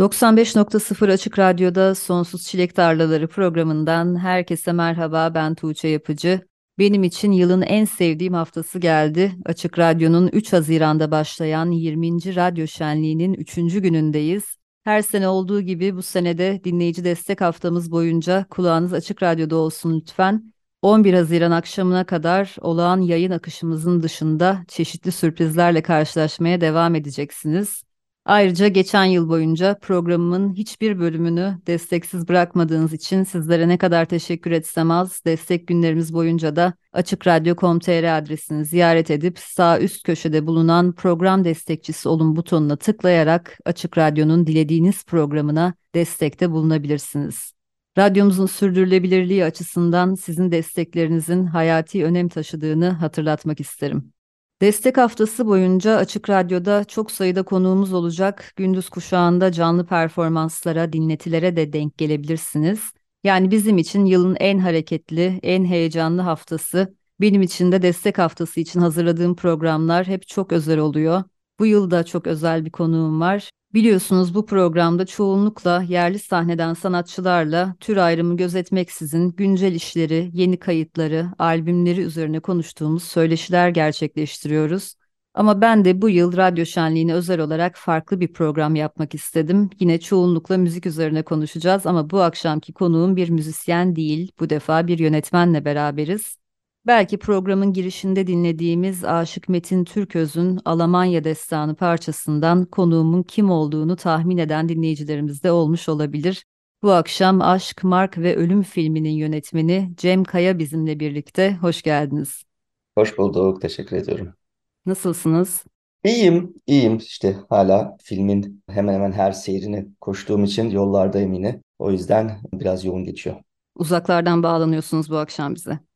95.0 Açık Radyo'da Sonsuz Çilek Tarlaları programından herkese merhaba ben Tuğçe Yapıcı. Benim için yılın en sevdiğim haftası geldi. Açık Radyo'nun 3 Haziran'da başlayan 20. Radyo Şenliği'nin 3. günündeyiz. Her sene olduğu gibi bu senede dinleyici destek haftamız boyunca kulağınız Açık Radyo'da olsun lütfen. 11 Haziran akşamına kadar olağan yayın akışımızın dışında çeşitli sürprizlerle karşılaşmaya devam edeceksiniz. Ayrıca geçen yıl boyunca programımın hiçbir bölümünü desteksiz bırakmadığınız için sizlere ne kadar teşekkür etsem az, destek günlerimiz boyunca da açıkradyo.com.tr adresini ziyaret edip sağ üst köşede bulunan program destekçisi olun butonuna tıklayarak Açık Radyo'nun dilediğiniz programına destekte bulunabilirsiniz. Radyomuzun sürdürülebilirliği açısından sizin desteklerinizin hayati önem taşıdığını hatırlatmak isterim. Destek haftası boyunca Açık Radyo'da çok sayıda konuğumuz olacak. Gündüz kuşağında canlı performanslara, dinletilere de denk gelebilirsiniz. Yani bizim için yılın en hareketli, en heyecanlı haftası. Benim için de destek haftası için hazırladığım programlar hep çok özel oluyor. Bu yıl da çok özel bir konuğum var. Biliyorsunuz bu programda çoğunlukla yerli sahneden sanatçılarla tür ayrımı gözetmeksizin güncel işleri, yeni kayıtları, albümleri üzerine konuştuğumuz söyleşiler gerçekleştiriyoruz. Ama ben de bu yıl radyo şenliğine özel olarak farklı bir program yapmak istedim. Yine çoğunlukla müzik üzerine konuşacağız ama bu akşamki konuğum bir müzisyen değil, bu defa bir yönetmenle beraberiz. Belki programın girişinde dinlediğimiz Aşık Metin Türköz'ün Alamanya Destanı parçasından konuğumun kim olduğunu tahmin eden dinleyicilerimiz de olmuş olabilir. Bu akşam Aşk, Mark ve Ölüm filminin yönetmeni Cem Kaya bizimle birlikte. Hoş geldiniz. Hoş bulduk, teşekkür ediyorum. Nasılsınız? İyiyim, iyiyim. İşte hala filmin hemen hemen her seyrini koştuğum için yollardayım yine. O yüzden biraz yoğun geçiyor. Uzaklardan bağlanıyorsunuz bu akşam bize.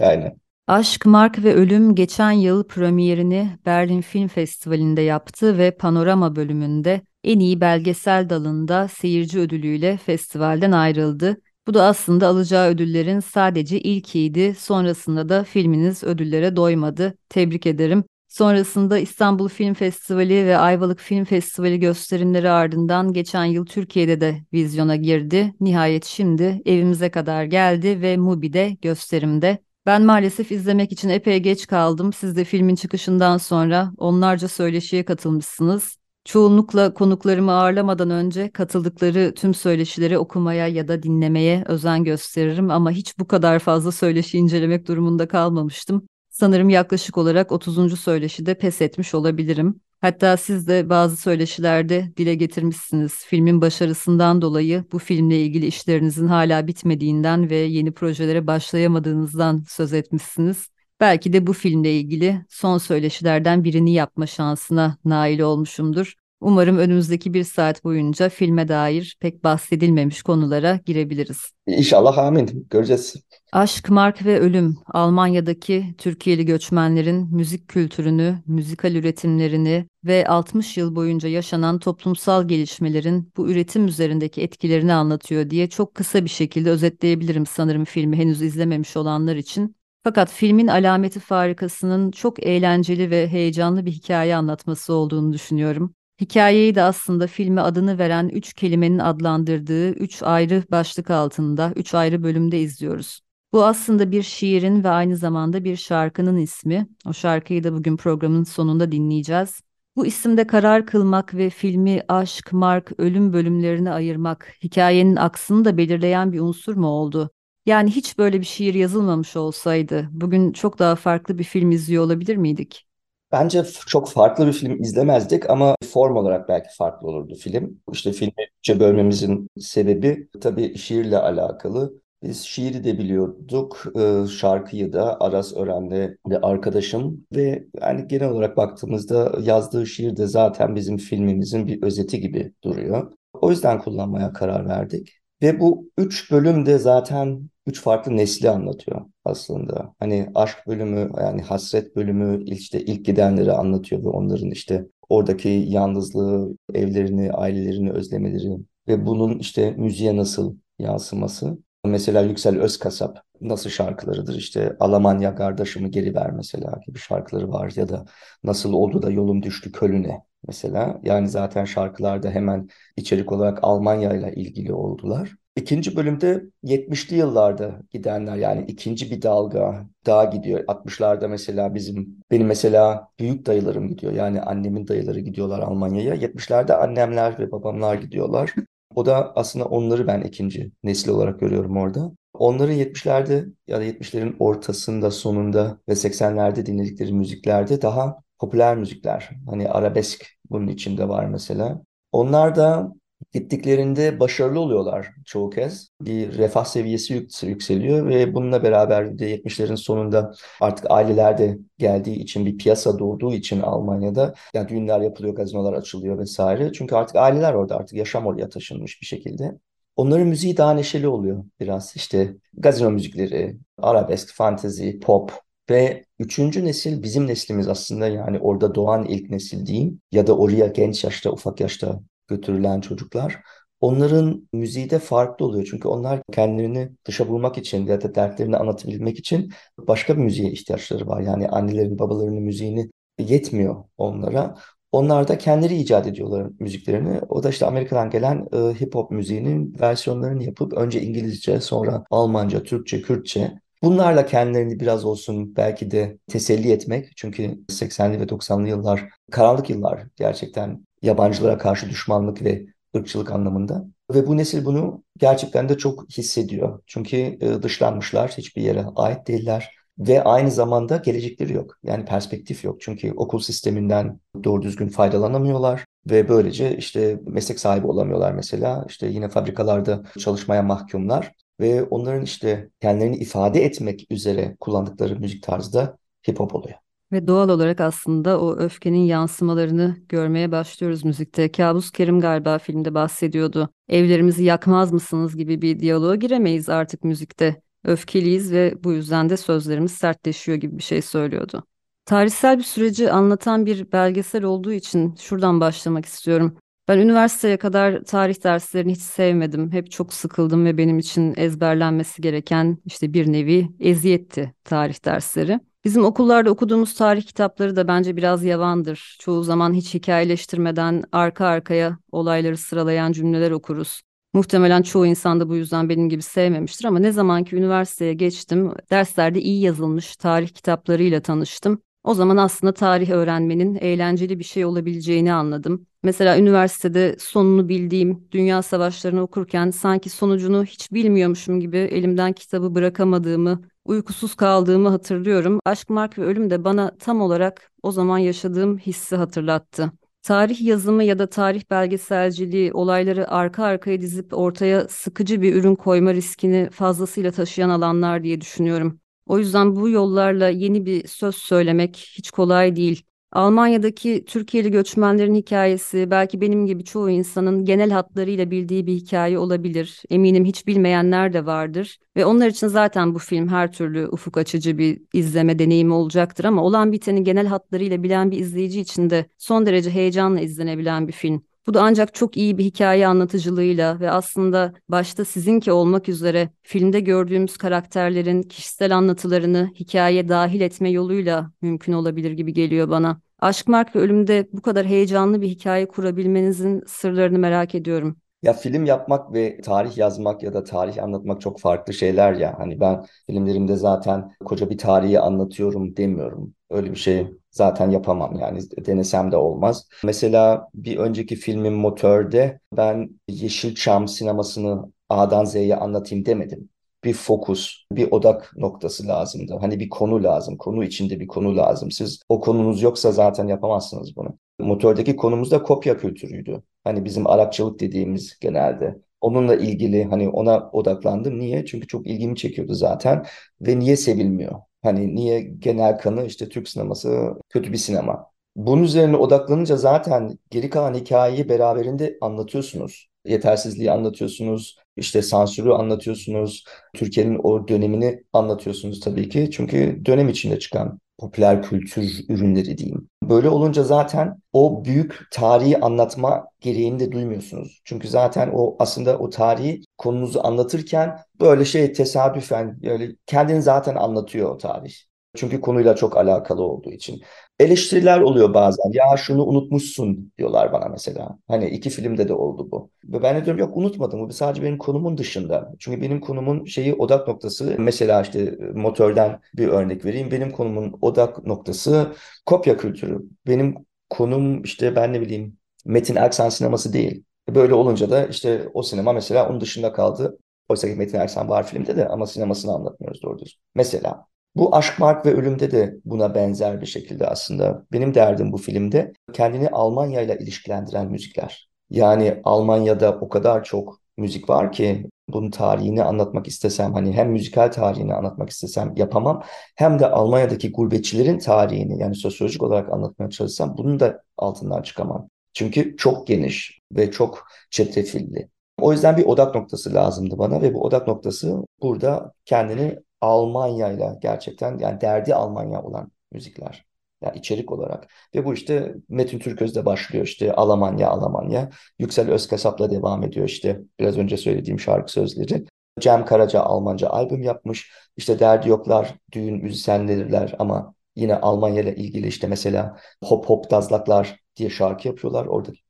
Aynen. Aşk, Mark ve Ölüm geçen yıl premierini Berlin Film Festivali'nde yaptı ve Panorama bölümünde en iyi belgesel dalında seyirci ödülüyle festivalden ayrıldı. Bu da aslında alacağı ödüllerin sadece ilkiydi. Sonrasında da filminiz ödüllere doymadı. Tebrik ederim. Sonrasında İstanbul Film Festivali ve Ayvalık Film Festivali gösterimleri ardından geçen yıl Türkiye'de de vizyona girdi. Nihayet şimdi evimize kadar geldi ve Mubi'de gösterimde. Ben maalesef izlemek için epey geç kaldım. Siz de filmin çıkışından sonra onlarca söyleşiye katılmışsınız. Çoğunlukla konuklarımı ağırlamadan önce katıldıkları tüm söyleşileri okumaya ya da dinlemeye özen gösteririm ama hiç bu kadar fazla söyleşi incelemek durumunda kalmamıştım. Sanırım yaklaşık olarak 30. söyleşide pes etmiş olabilirim. Hatta siz de bazı söyleşilerde dile getirmişsiniz. Filmin başarısından dolayı bu filmle ilgili işlerinizin hala bitmediğinden ve yeni projelere başlayamadığınızdan söz etmişsiniz. Belki de bu filmle ilgili son söyleşilerden birini yapma şansına nail olmuşumdur. Umarım önümüzdeki bir saat boyunca filme dair pek bahsedilmemiş konulara girebiliriz. İnşallah amin. Göreceğiz. Aşk, Mark ve Ölüm, Almanya'daki Türkiye'li göçmenlerin müzik kültürünü, müzikal üretimlerini ve 60 yıl boyunca yaşanan toplumsal gelişmelerin bu üretim üzerindeki etkilerini anlatıyor diye çok kısa bir şekilde özetleyebilirim sanırım filmi henüz izlememiş olanlar için. Fakat filmin alameti farikasının çok eğlenceli ve heyecanlı bir hikaye anlatması olduğunu düşünüyorum. Hikayeyi de aslında filme adını veren üç kelimenin adlandırdığı üç ayrı başlık altında, üç ayrı bölümde izliyoruz. Bu aslında bir şiirin ve aynı zamanda bir şarkının ismi. O şarkıyı da bugün programın sonunda dinleyeceğiz. Bu isimde karar kılmak ve filmi aşk, mark, ölüm bölümlerine ayırmak, hikayenin aksını da belirleyen bir unsur mu oldu? Yani hiç böyle bir şiir yazılmamış olsaydı bugün çok daha farklı bir film izliyor olabilir miydik? Bence çok farklı bir film izlemezdik ama form olarak belki farklı olurdu film. İşte filmi üçe bölmemizin sebebi tabii şiirle alakalı. Biz şiiri de biliyorduk, e, şarkıyı da Aras Ören'le ve arkadaşım ve yani genel olarak baktığımızda yazdığı şiir de zaten bizim filmimizin bir özeti gibi duruyor. O yüzden kullanmaya karar verdik. Ve bu üç bölüm de zaten üç farklı nesli anlatıyor aslında. Hani aşk bölümü, yani hasret bölümü işte ilk gidenleri anlatıyor ve onların işte oradaki yalnızlığı, evlerini, ailelerini özlemeleri ve bunun işte müziğe nasıl yansıması. Mesela Yüksel Özkasap nasıl şarkılarıdır işte Alamanya kardeşimi geri ver mesela gibi şarkıları var ya da nasıl oldu da yolum düştü Kölün'e mesela. Yani zaten şarkılarda hemen içerik olarak Almanya ile ilgili oldular. İkinci bölümde 70'li yıllarda gidenler yani ikinci bir dalga daha gidiyor. 60'larda mesela bizim benim mesela büyük dayılarım gidiyor. Yani annemin dayıları gidiyorlar Almanya'ya. 70'lerde annemler ve babamlar gidiyorlar. O da aslında onları ben ikinci nesil olarak görüyorum orada. Onların 70'lerde ya da 70'lerin ortasında, sonunda ve 80'lerde dinledikleri müziklerde daha popüler müzikler. Hani arabesk bunun içinde var mesela. Onlar da gittiklerinde başarılı oluyorlar çoğu kez. Bir refah seviyesi yükseliyor ve bununla beraber de 70'lerin sonunda artık aileler de geldiği için bir piyasa doğduğu için Almanya'da yani düğünler yapılıyor, gazinolar açılıyor vesaire. Çünkü artık aileler orada artık yaşam oraya taşınmış bir şekilde. Onların müziği daha neşeli oluyor biraz. İşte gazino müzikleri, arabesk, fantezi, pop ve üçüncü nesil bizim neslimiz aslında yani orada doğan ilk nesil diyeyim ya da oraya genç yaşta, ufak yaşta götürülen çocuklar. Onların müziği de farklı oluyor. Çünkü onlar kendilerini dışa vurmak için ya da dertlerini anlatabilmek için başka bir müziğe ihtiyaçları var. Yani annelerin, babalarının müziğini yetmiyor onlara. Onlar da kendileri icat ediyorlar müziklerini. O da işte Amerika'dan gelen e, hip hop müziğinin versiyonlarını yapıp önce İngilizce, sonra Almanca, Türkçe, Kürtçe Bunlarla kendilerini biraz olsun belki de teselli etmek. Çünkü 80'li ve 90'lı yıllar karanlık yıllar gerçekten yabancılara karşı düşmanlık ve ırkçılık anlamında. Ve bu nesil bunu gerçekten de çok hissediyor. Çünkü e, dışlanmışlar, hiçbir yere ait değiller. Ve aynı zamanda gelecekleri yok. Yani perspektif yok. Çünkü okul sisteminden doğru düzgün faydalanamıyorlar. Ve böylece işte meslek sahibi olamıyorlar mesela. İşte yine fabrikalarda çalışmaya mahkumlar. Ve onların işte kendilerini ifade etmek üzere kullandıkları müzik tarzı da hip hop oluyor. Ve doğal olarak aslında o öfkenin yansımalarını görmeye başlıyoruz müzikte. Kabus Kerim galiba filmde bahsediyordu. Evlerimizi yakmaz mısınız gibi bir diyaloğa giremeyiz artık müzikte. Öfkeliyiz ve bu yüzden de sözlerimiz sertleşiyor gibi bir şey söylüyordu. Tarihsel bir süreci anlatan bir belgesel olduğu için şuradan başlamak istiyorum. Ben üniversiteye kadar tarih derslerini hiç sevmedim. Hep çok sıkıldım ve benim için ezberlenmesi gereken işte bir nevi eziyetti tarih dersleri. Bizim okullarda okuduğumuz tarih kitapları da bence biraz yavandır. Çoğu zaman hiç hikayeleştirmeden arka arkaya olayları sıralayan cümleler okuruz. Muhtemelen çoğu insan da bu yüzden benim gibi sevmemiştir ama ne zaman ki üniversiteye geçtim, derslerde iyi yazılmış tarih kitaplarıyla tanıştım. O zaman aslında tarih öğrenmenin eğlenceli bir şey olabileceğini anladım. Mesela üniversitede sonunu bildiğim dünya savaşlarını okurken sanki sonucunu hiç bilmiyormuşum gibi elimden kitabı bırakamadığımı, uykusuz kaldığımı hatırlıyorum. Aşk, Mark ve Ölüm de bana tam olarak o zaman yaşadığım hissi hatırlattı. Tarih yazımı ya da tarih belgeselciliği olayları arka arkaya dizip ortaya sıkıcı bir ürün koyma riskini fazlasıyla taşıyan alanlar diye düşünüyorum. O yüzden bu yollarla yeni bir söz söylemek hiç kolay değil. Almanya'daki Türkiye'li göçmenlerin hikayesi belki benim gibi çoğu insanın genel hatlarıyla bildiği bir hikaye olabilir. Eminim hiç bilmeyenler de vardır ve onlar için zaten bu film her türlü ufuk açıcı bir izleme deneyimi olacaktır ama olan biteni genel hatlarıyla bilen bir izleyici için de son derece heyecanla izlenebilen bir film. Bu da ancak çok iyi bir hikaye anlatıcılığıyla ve aslında başta sizinki olmak üzere filmde gördüğümüz karakterlerin kişisel anlatılarını hikayeye dahil etme yoluyla mümkün olabilir gibi geliyor bana. Aşk, Mark ve Ölüm'de bu kadar heyecanlı bir hikaye kurabilmenizin sırlarını merak ediyorum. Ya film yapmak ve tarih yazmak ya da tarih anlatmak çok farklı şeyler ya. Hani ben filmlerimde zaten koca bir tarihi anlatıyorum demiyorum. Öyle bir şey zaten yapamam yani denesem de olmaz. Mesela bir önceki filmim Motör'de ben Yeşilçam sinemasını A'dan Z'ye anlatayım demedim. Bir fokus, bir odak noktası lazımdı. Hani bir konu lazım. Konu içinde bir konu lazım. Siz o konunuz yoksa zaten yapamazsınız bunu. Motördeki konumuz da kopya kültürüydü. Hani bizim Arapçılık dediğimiz genelde. Onunla ilgili hani ona odaklandım. Niye? Çünkü çok ilgimi çekiyordu zaten. Ve niye sevilmiyor? Hani niye genel kanı işte Türk sineması kötü bir sinema. Bunun üzerine odaklanınca zaten geri kalan hikayeyi beraberinde anlatıyorsunuz. Yetersizliği anlatıyorsunuz, işte sansürü anlatıyorsunuz, Türkiye'nin o dönemini anlatıyorsunuz tabii ki. Çünkü dönem içinde çıkan popüler kültür ürünleri diyeyim. Böyle olunca zaten o büyük tarihi anlatma gereğini de duymuyorsunuz. Çünkü zaten o aslında o tarihi konunuzu anlatırken böyle şey tesadüfen böyle kendini zaten anlatıyor o tarih. Çünkü konuyla çok alakalı olduğu için. Eleştiriler oluyor bazen. Ya şunu unutmuşsun diyorlar bana mesela. Hani iki filmde de oldu bu. Ve ben de diyorum yok unutmadım. Bu sadece benim konumun dışında. Çünkü benim konumun şeyi odak noktası mesela işte motörden bir örnek vereyim. Benim konumun odak noktası kopya kültürü. Benim konum işte ben ne bileyim Metin Erksan sineması değil. Böyle olunca da işte o sinema mesela onun dışında kaldı. Oysa ki Metin Erksan var filmde de ama sinemasını anlatmıyoruz doğru düzgün. Mesela bu Aşk, Mark ve Ölüm'de de buna benzer bir şekilde aslında. Benim derdim bu filmde kendini Almanya ile ilişkilendiren müzikler. Yani Almanya'da o kadar çok müzik var ki bunun tarihini anlatmak istesem hani hem müzikal tarihini anlatmak istesem yapamam hem de Almanya'daki gurbetçilerin tarihini yani sosyolojik olarak anlatmaya çalışsam bunun da altından çıkamam. Çünkü çok geniş ve çok çetrefilli. O yüzden bir odak noktası lazımdı bana ve bu odak noktası burada kendini Almanya ile gerçekten yani derdi Almanya olan müzikler. Yani içerik olarak. Ve bu işte Metin Türköz'de başlıyor işte Alamanya Alamanya. Yüksel Özkasap'la devam ediyor işte biraz önce söylediğim şarkı sözleri. Cem Karaca Almanca albüm yapmış. İşte derdi yoklar, düğün müzisyenleriler ama yine Almanya ile ilgili işte mesela Hop Hop Dazlaklar diye şarkı yapıyorlar oradaki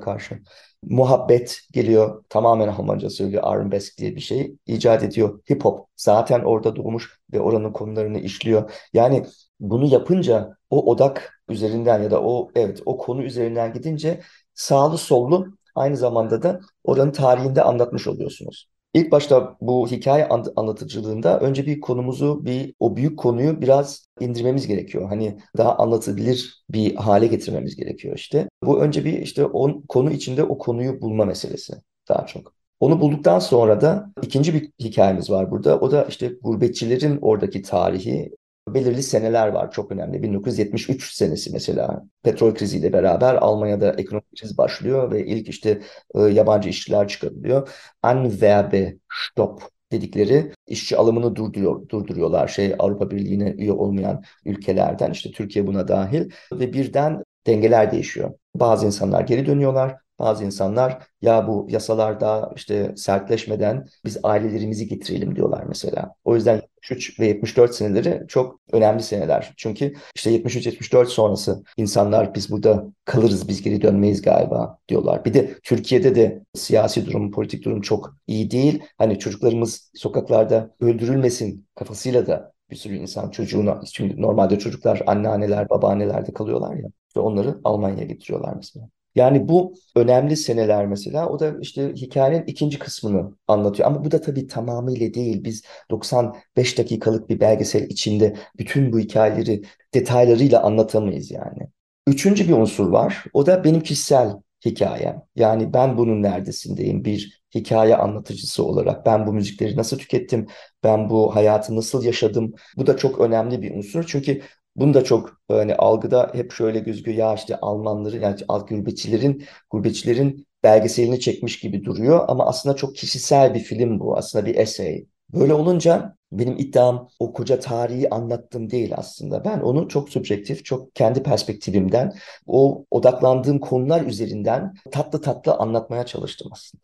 karşı. Muhabbet geliyor tamamen Almanca söylüyor. Arabesk diye bir şey icat ediyor. Hip hop zaten orada doğmuş ve oranın konularını işliyor. Yani bunu yapınca o odak üzerinden ya da o evet o konu üzerinden gidince sağlı sollu aynı zamanda da oranın tarihinde anlatmış oluyorsunuz. İlk başta bu hikaye anlatıcılığında önce bir konumuzu, bir o büyük konuyu biraz indirmemiz gerekiyor. Hani daha anlatabilir bir hale getirmemiz gerekiyor işte. Bu önce bir işte on, konu içinde o konuyu bulma meselesi daha çok. Onu bulduktan sonra da ikinci bir hikayemiz var burada. O da işte gurbetçilerin oradaki tarihi, belirli seneler var çok önemli. 1973 senesi mesela petrol kriziyle beraber Almanya'da ekonomik kriz başlıyor ve ilk işte e, yabancı işçiler çıkarılıyor. Anwerbestopp dedikleri işçi alımını durduruyor, durduruyorlar. Şey Avrupa Birliği'ne üye olmayan ülkelerden işte Türkiye buna dahil ve birden dengeler değişiyor. Bazı insanlar geri dönüyorlar, bazı insanlar ya bu yasalarda işte sertleşmeden biz ailelerimizi getirelim diyorlar mesela. O yüzden 73 ve 74 seneleri çok önemli seneler. Çünkü işte 73-74 sonrası insanlar biz burada kalırız, biz geri dönmeyiz galiba diyorlar. Bir de Türkiye'de de siyasi durum, politik durum çok iyi değil. Hani çocuklarımız sokaklarda öldürülmesin kafasıyla da bir sürü insan çocuğuna, çünkü normalde çocuklar anneanneler, babaannelerde kalıyorlar ya ve onları Almanya'ya getiriyorlar mesela. Yani bu önemli seneler mesela. O da işte hikayenin ikinci kısmını anlatıyor. Ama bu da tabii tamamıyla değil. Biz 95 dakikalık bir belgesel içinde bütün bu hikayeleri detaylarıyla anlatamayız yani. Üçüncü bir unsur var. O da benim kişisel hikayem. Yani ben bunun neredesindeyim bir hikaye anlatıcısı olarak. Ben bu müzikleri nasıl tükettim? Ben bu hayatı nasıl yaşadım? Bu da çok önemli bir unsur. Çünkü bunu da çok hani algıda hep şöyle gözüküyor ya işte Almanları yani gurbetçilerin gurbetçilerin belgeselini çekmiş gibi duruyor ama aslında çok kişisel bir film bu aslında bir essay. Böyle olunca benim iddiam o koca tarihi anlattım değil aslında. Ben onu çok subjektif, çok kendi perspektifimden, o odaklandığım konular üzerinden tatlı tatlı anlatmaya çalıştım aslında.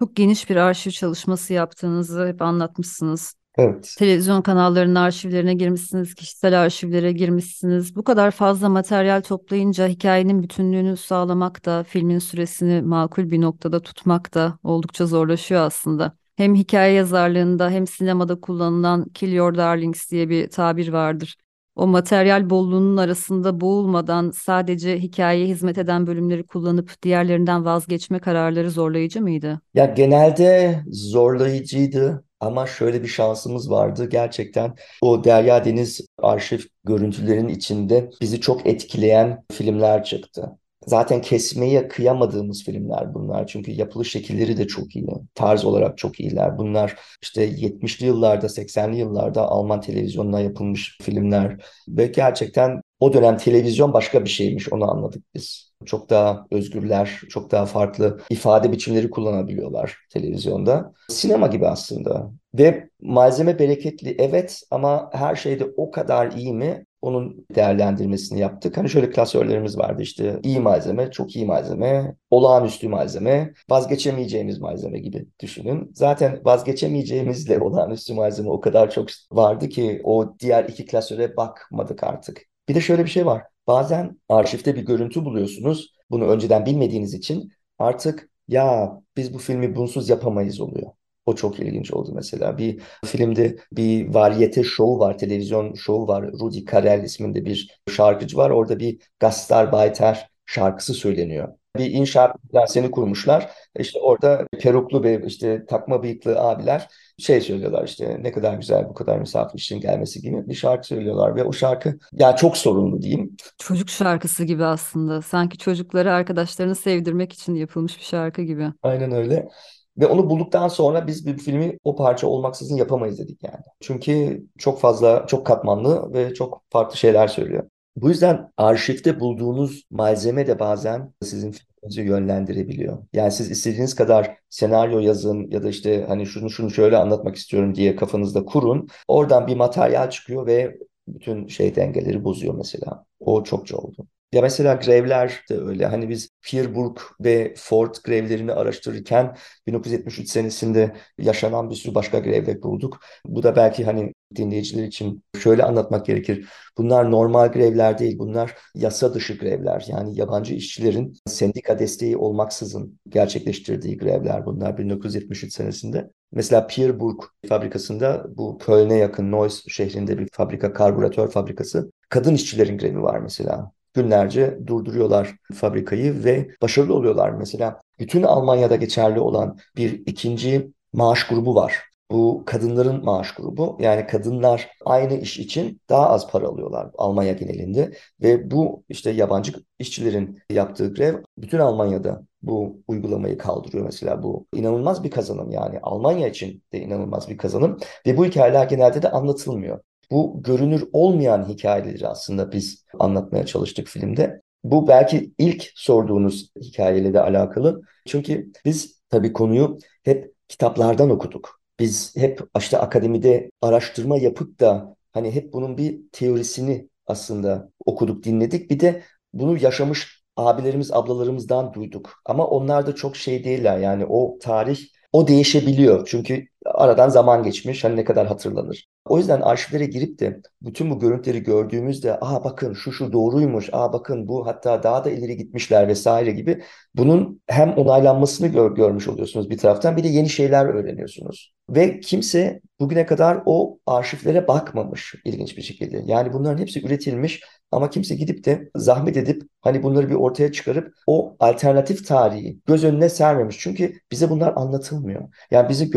Çok geniş bir arşiv çalışması yaptığınızı hep anlatmışsınız. Evet. Televizyon kanallarının arşivlerine girmişsiniz, kişisel arşivlere girmişsiniz. Bu kadar fazla materyal toplayınca hikayenin bütünlüğünü sağlamak da, filmin süresini makul bir noktada tutmak da oldukça zorlaşıyor aslında. Hem hikaye yazarlığında hem sinemada kullanılan kill your darlings diye bir tabir vardır. O materyal bolluğunun arasında boğulmadan sadece hikayeye hizmet eden bölümleri kullanıp diğerlerinden vazgeçme kararları zorlayıcı mıydı? Ya genelde zorlayıcıydı ama şöyle bir şansımız vardı. Gerçekten o Derya Deniz arşiv görüntülerin içinde bizi çok etkileyen filmler çıktı. Zaten kesmeye kıyamadığımız filmler bunlar. Çünkü yapılış şekilleri de çok iyi. Tarz olarak çok iyiler. Bunlar işte 70'li yıllarda, 80'li yıllarda Alman televizyonuna yapılmış filmler. Ve gerçekten o dönem televizyon başka bir şeymiş. Onu anladık biz. Çok daha özgürler, çok daha farklı ifade biçimleri kullanabiliyorlar televizyonda. Sinema gibi aslında. Ve malzeme bereketli evet ama her şeyde o kadar iyi mi? Onun değerlendirmesini yaptık. Hani şöyle klasörlerimiz vardı işte iyi malzeme, çok iyi malzeme, olağanüstü malzeme, vazgeçemeyeceğimiz malzeme gibi düşünün. Zaten vazgeçemeyeceğimizle olağanüstü malzeme o kadar çok vardı ki o diğer iki klasöre bakmadık artık. Bir de şöyle bir şey var. Bazen arşivde bir görüntü buluyorsunuz. Bunu önceden bilmediğiniz için artık ya biz bu filmi bunsuz yapamayız oluyor. O çok ilginç oldu mesela. Bir filmde bir variyete show var, televizyon show var. Rudy Karel isminde bir şarkıcı var. Orada bir Gastar Bayter şarkısı söyleniyor. Bir inşaat seni kurmuşlar. İşte orada peruklu ve işte takma bıyıklı abiler şey söylüyorlar işte ne kadar güzel bu kadar misafir için gelmesi gibi bir şarkı söylüyorlar ve o şarkı ya çok sorunlu diyeyim. Çocuk şarkısı gibi aslında. Sanki çocukları arkadaşlarını sevdirmek için yapılmış bir şarkı gibi. Aynen öyle. Ve onu bulduktan sonra biz bir filmi o parça olmaksızın yapamayız dedik yani. Çünkü çok fazla, çok katmanlı ve çok farklı şeyler söylüyor. Bu yüzden arşivde bulduğunuz malzeme de bazen sizin yönlendirebiliyor. Yani siz istediğiniz kadar senaryo yazın ya da işte hani şunu şunu şöyle anlatmak istiyorum diye kafanızda kurun. Oradan bir materyal çıkıyor ve bütün şey dengeleri bozuyor mesela. O çokça oldu. Ya mesela grevler de öyle. Hani biz Pierburg ve Ford grevlerini araştırırken 1973 senesinde yaşanan bir sürü başka grevler bulduk. Bu da belki hani dinleyiciler için şöyle anlatmak gerekir. Bunlar normal grevler değil. Bunlar yasa dışı grevler. Yani yabancı işçilerin sendika desteği olmaksızın gerçekleştirdiği grevler bunlar 1973 senesinde. Mesela Pierburg fabrikasında bu Köln'e yakın Neuss şehrinde bir fabrika, karbüratör fabrikası. Kadın işçilerin grevi var mesela günlerce durduruyorlar fabrikayı ve başarılı oluyorlar. Mesela bütün Almanya'da geçerli olan bir ikinci maaş grubu var. Bu kadınların maaş grubu. Yani kadınlar aynı iş için daha az para alıyorlar Almanya genelinde. Ve bu işte yabancı işçilerin yaptığı grev bütün Almanya'da bu uygulamayı kaldırıyor mesela. Bu inanılmaz bir kazanım yani Almanya için de inanılmaz bir kazanım. Ve bu hikayeler genelde de anlatılmıyor. Bu görünür olmayan hikayeleri aslında biz anlatmaya çalıştık filmde. Bu belki ilk sorduğunuz hikayeyle de alakalı. Çünkü biz tabii konuyu hep kitaplardan okuduk. Biz hep işte akademide araştırma yapıp da hani hep bunun bir teorisini aslında okuduk, dinledik. Bir de bunu yaşamış abilerimiz, ablalarımızdan duyduk. Ama onlar da çok şey değiller. Yani o tarih o değişebiliyor. Çünkü aradan zaman geçmiş. Hani ne kadar hatırlanır. O yüzden arşivlere girip de bütün bu görüntüleri gördüğümüzde aa bakın şu şu doğruymuş, aa bakın bu hatta daha da ileri gitmişler vesaire gibi bunun hem onaylanmasını gör, görmüş oluyorsunuz bir taraftan bir de yeni şeyler öğreniyorsunuz. Ve kimse bugüne kadar o arşivlere bakmamış ilginç bir şekilde. Yani bunların hepsi üretilmiş ama kimse gidip de zahmet edip hani bunları bir ortaya çıkarıp o alternatif tarihi göz önüne sermemiş. Çünkü bize bunlar anlatılmıyor. Yani bizi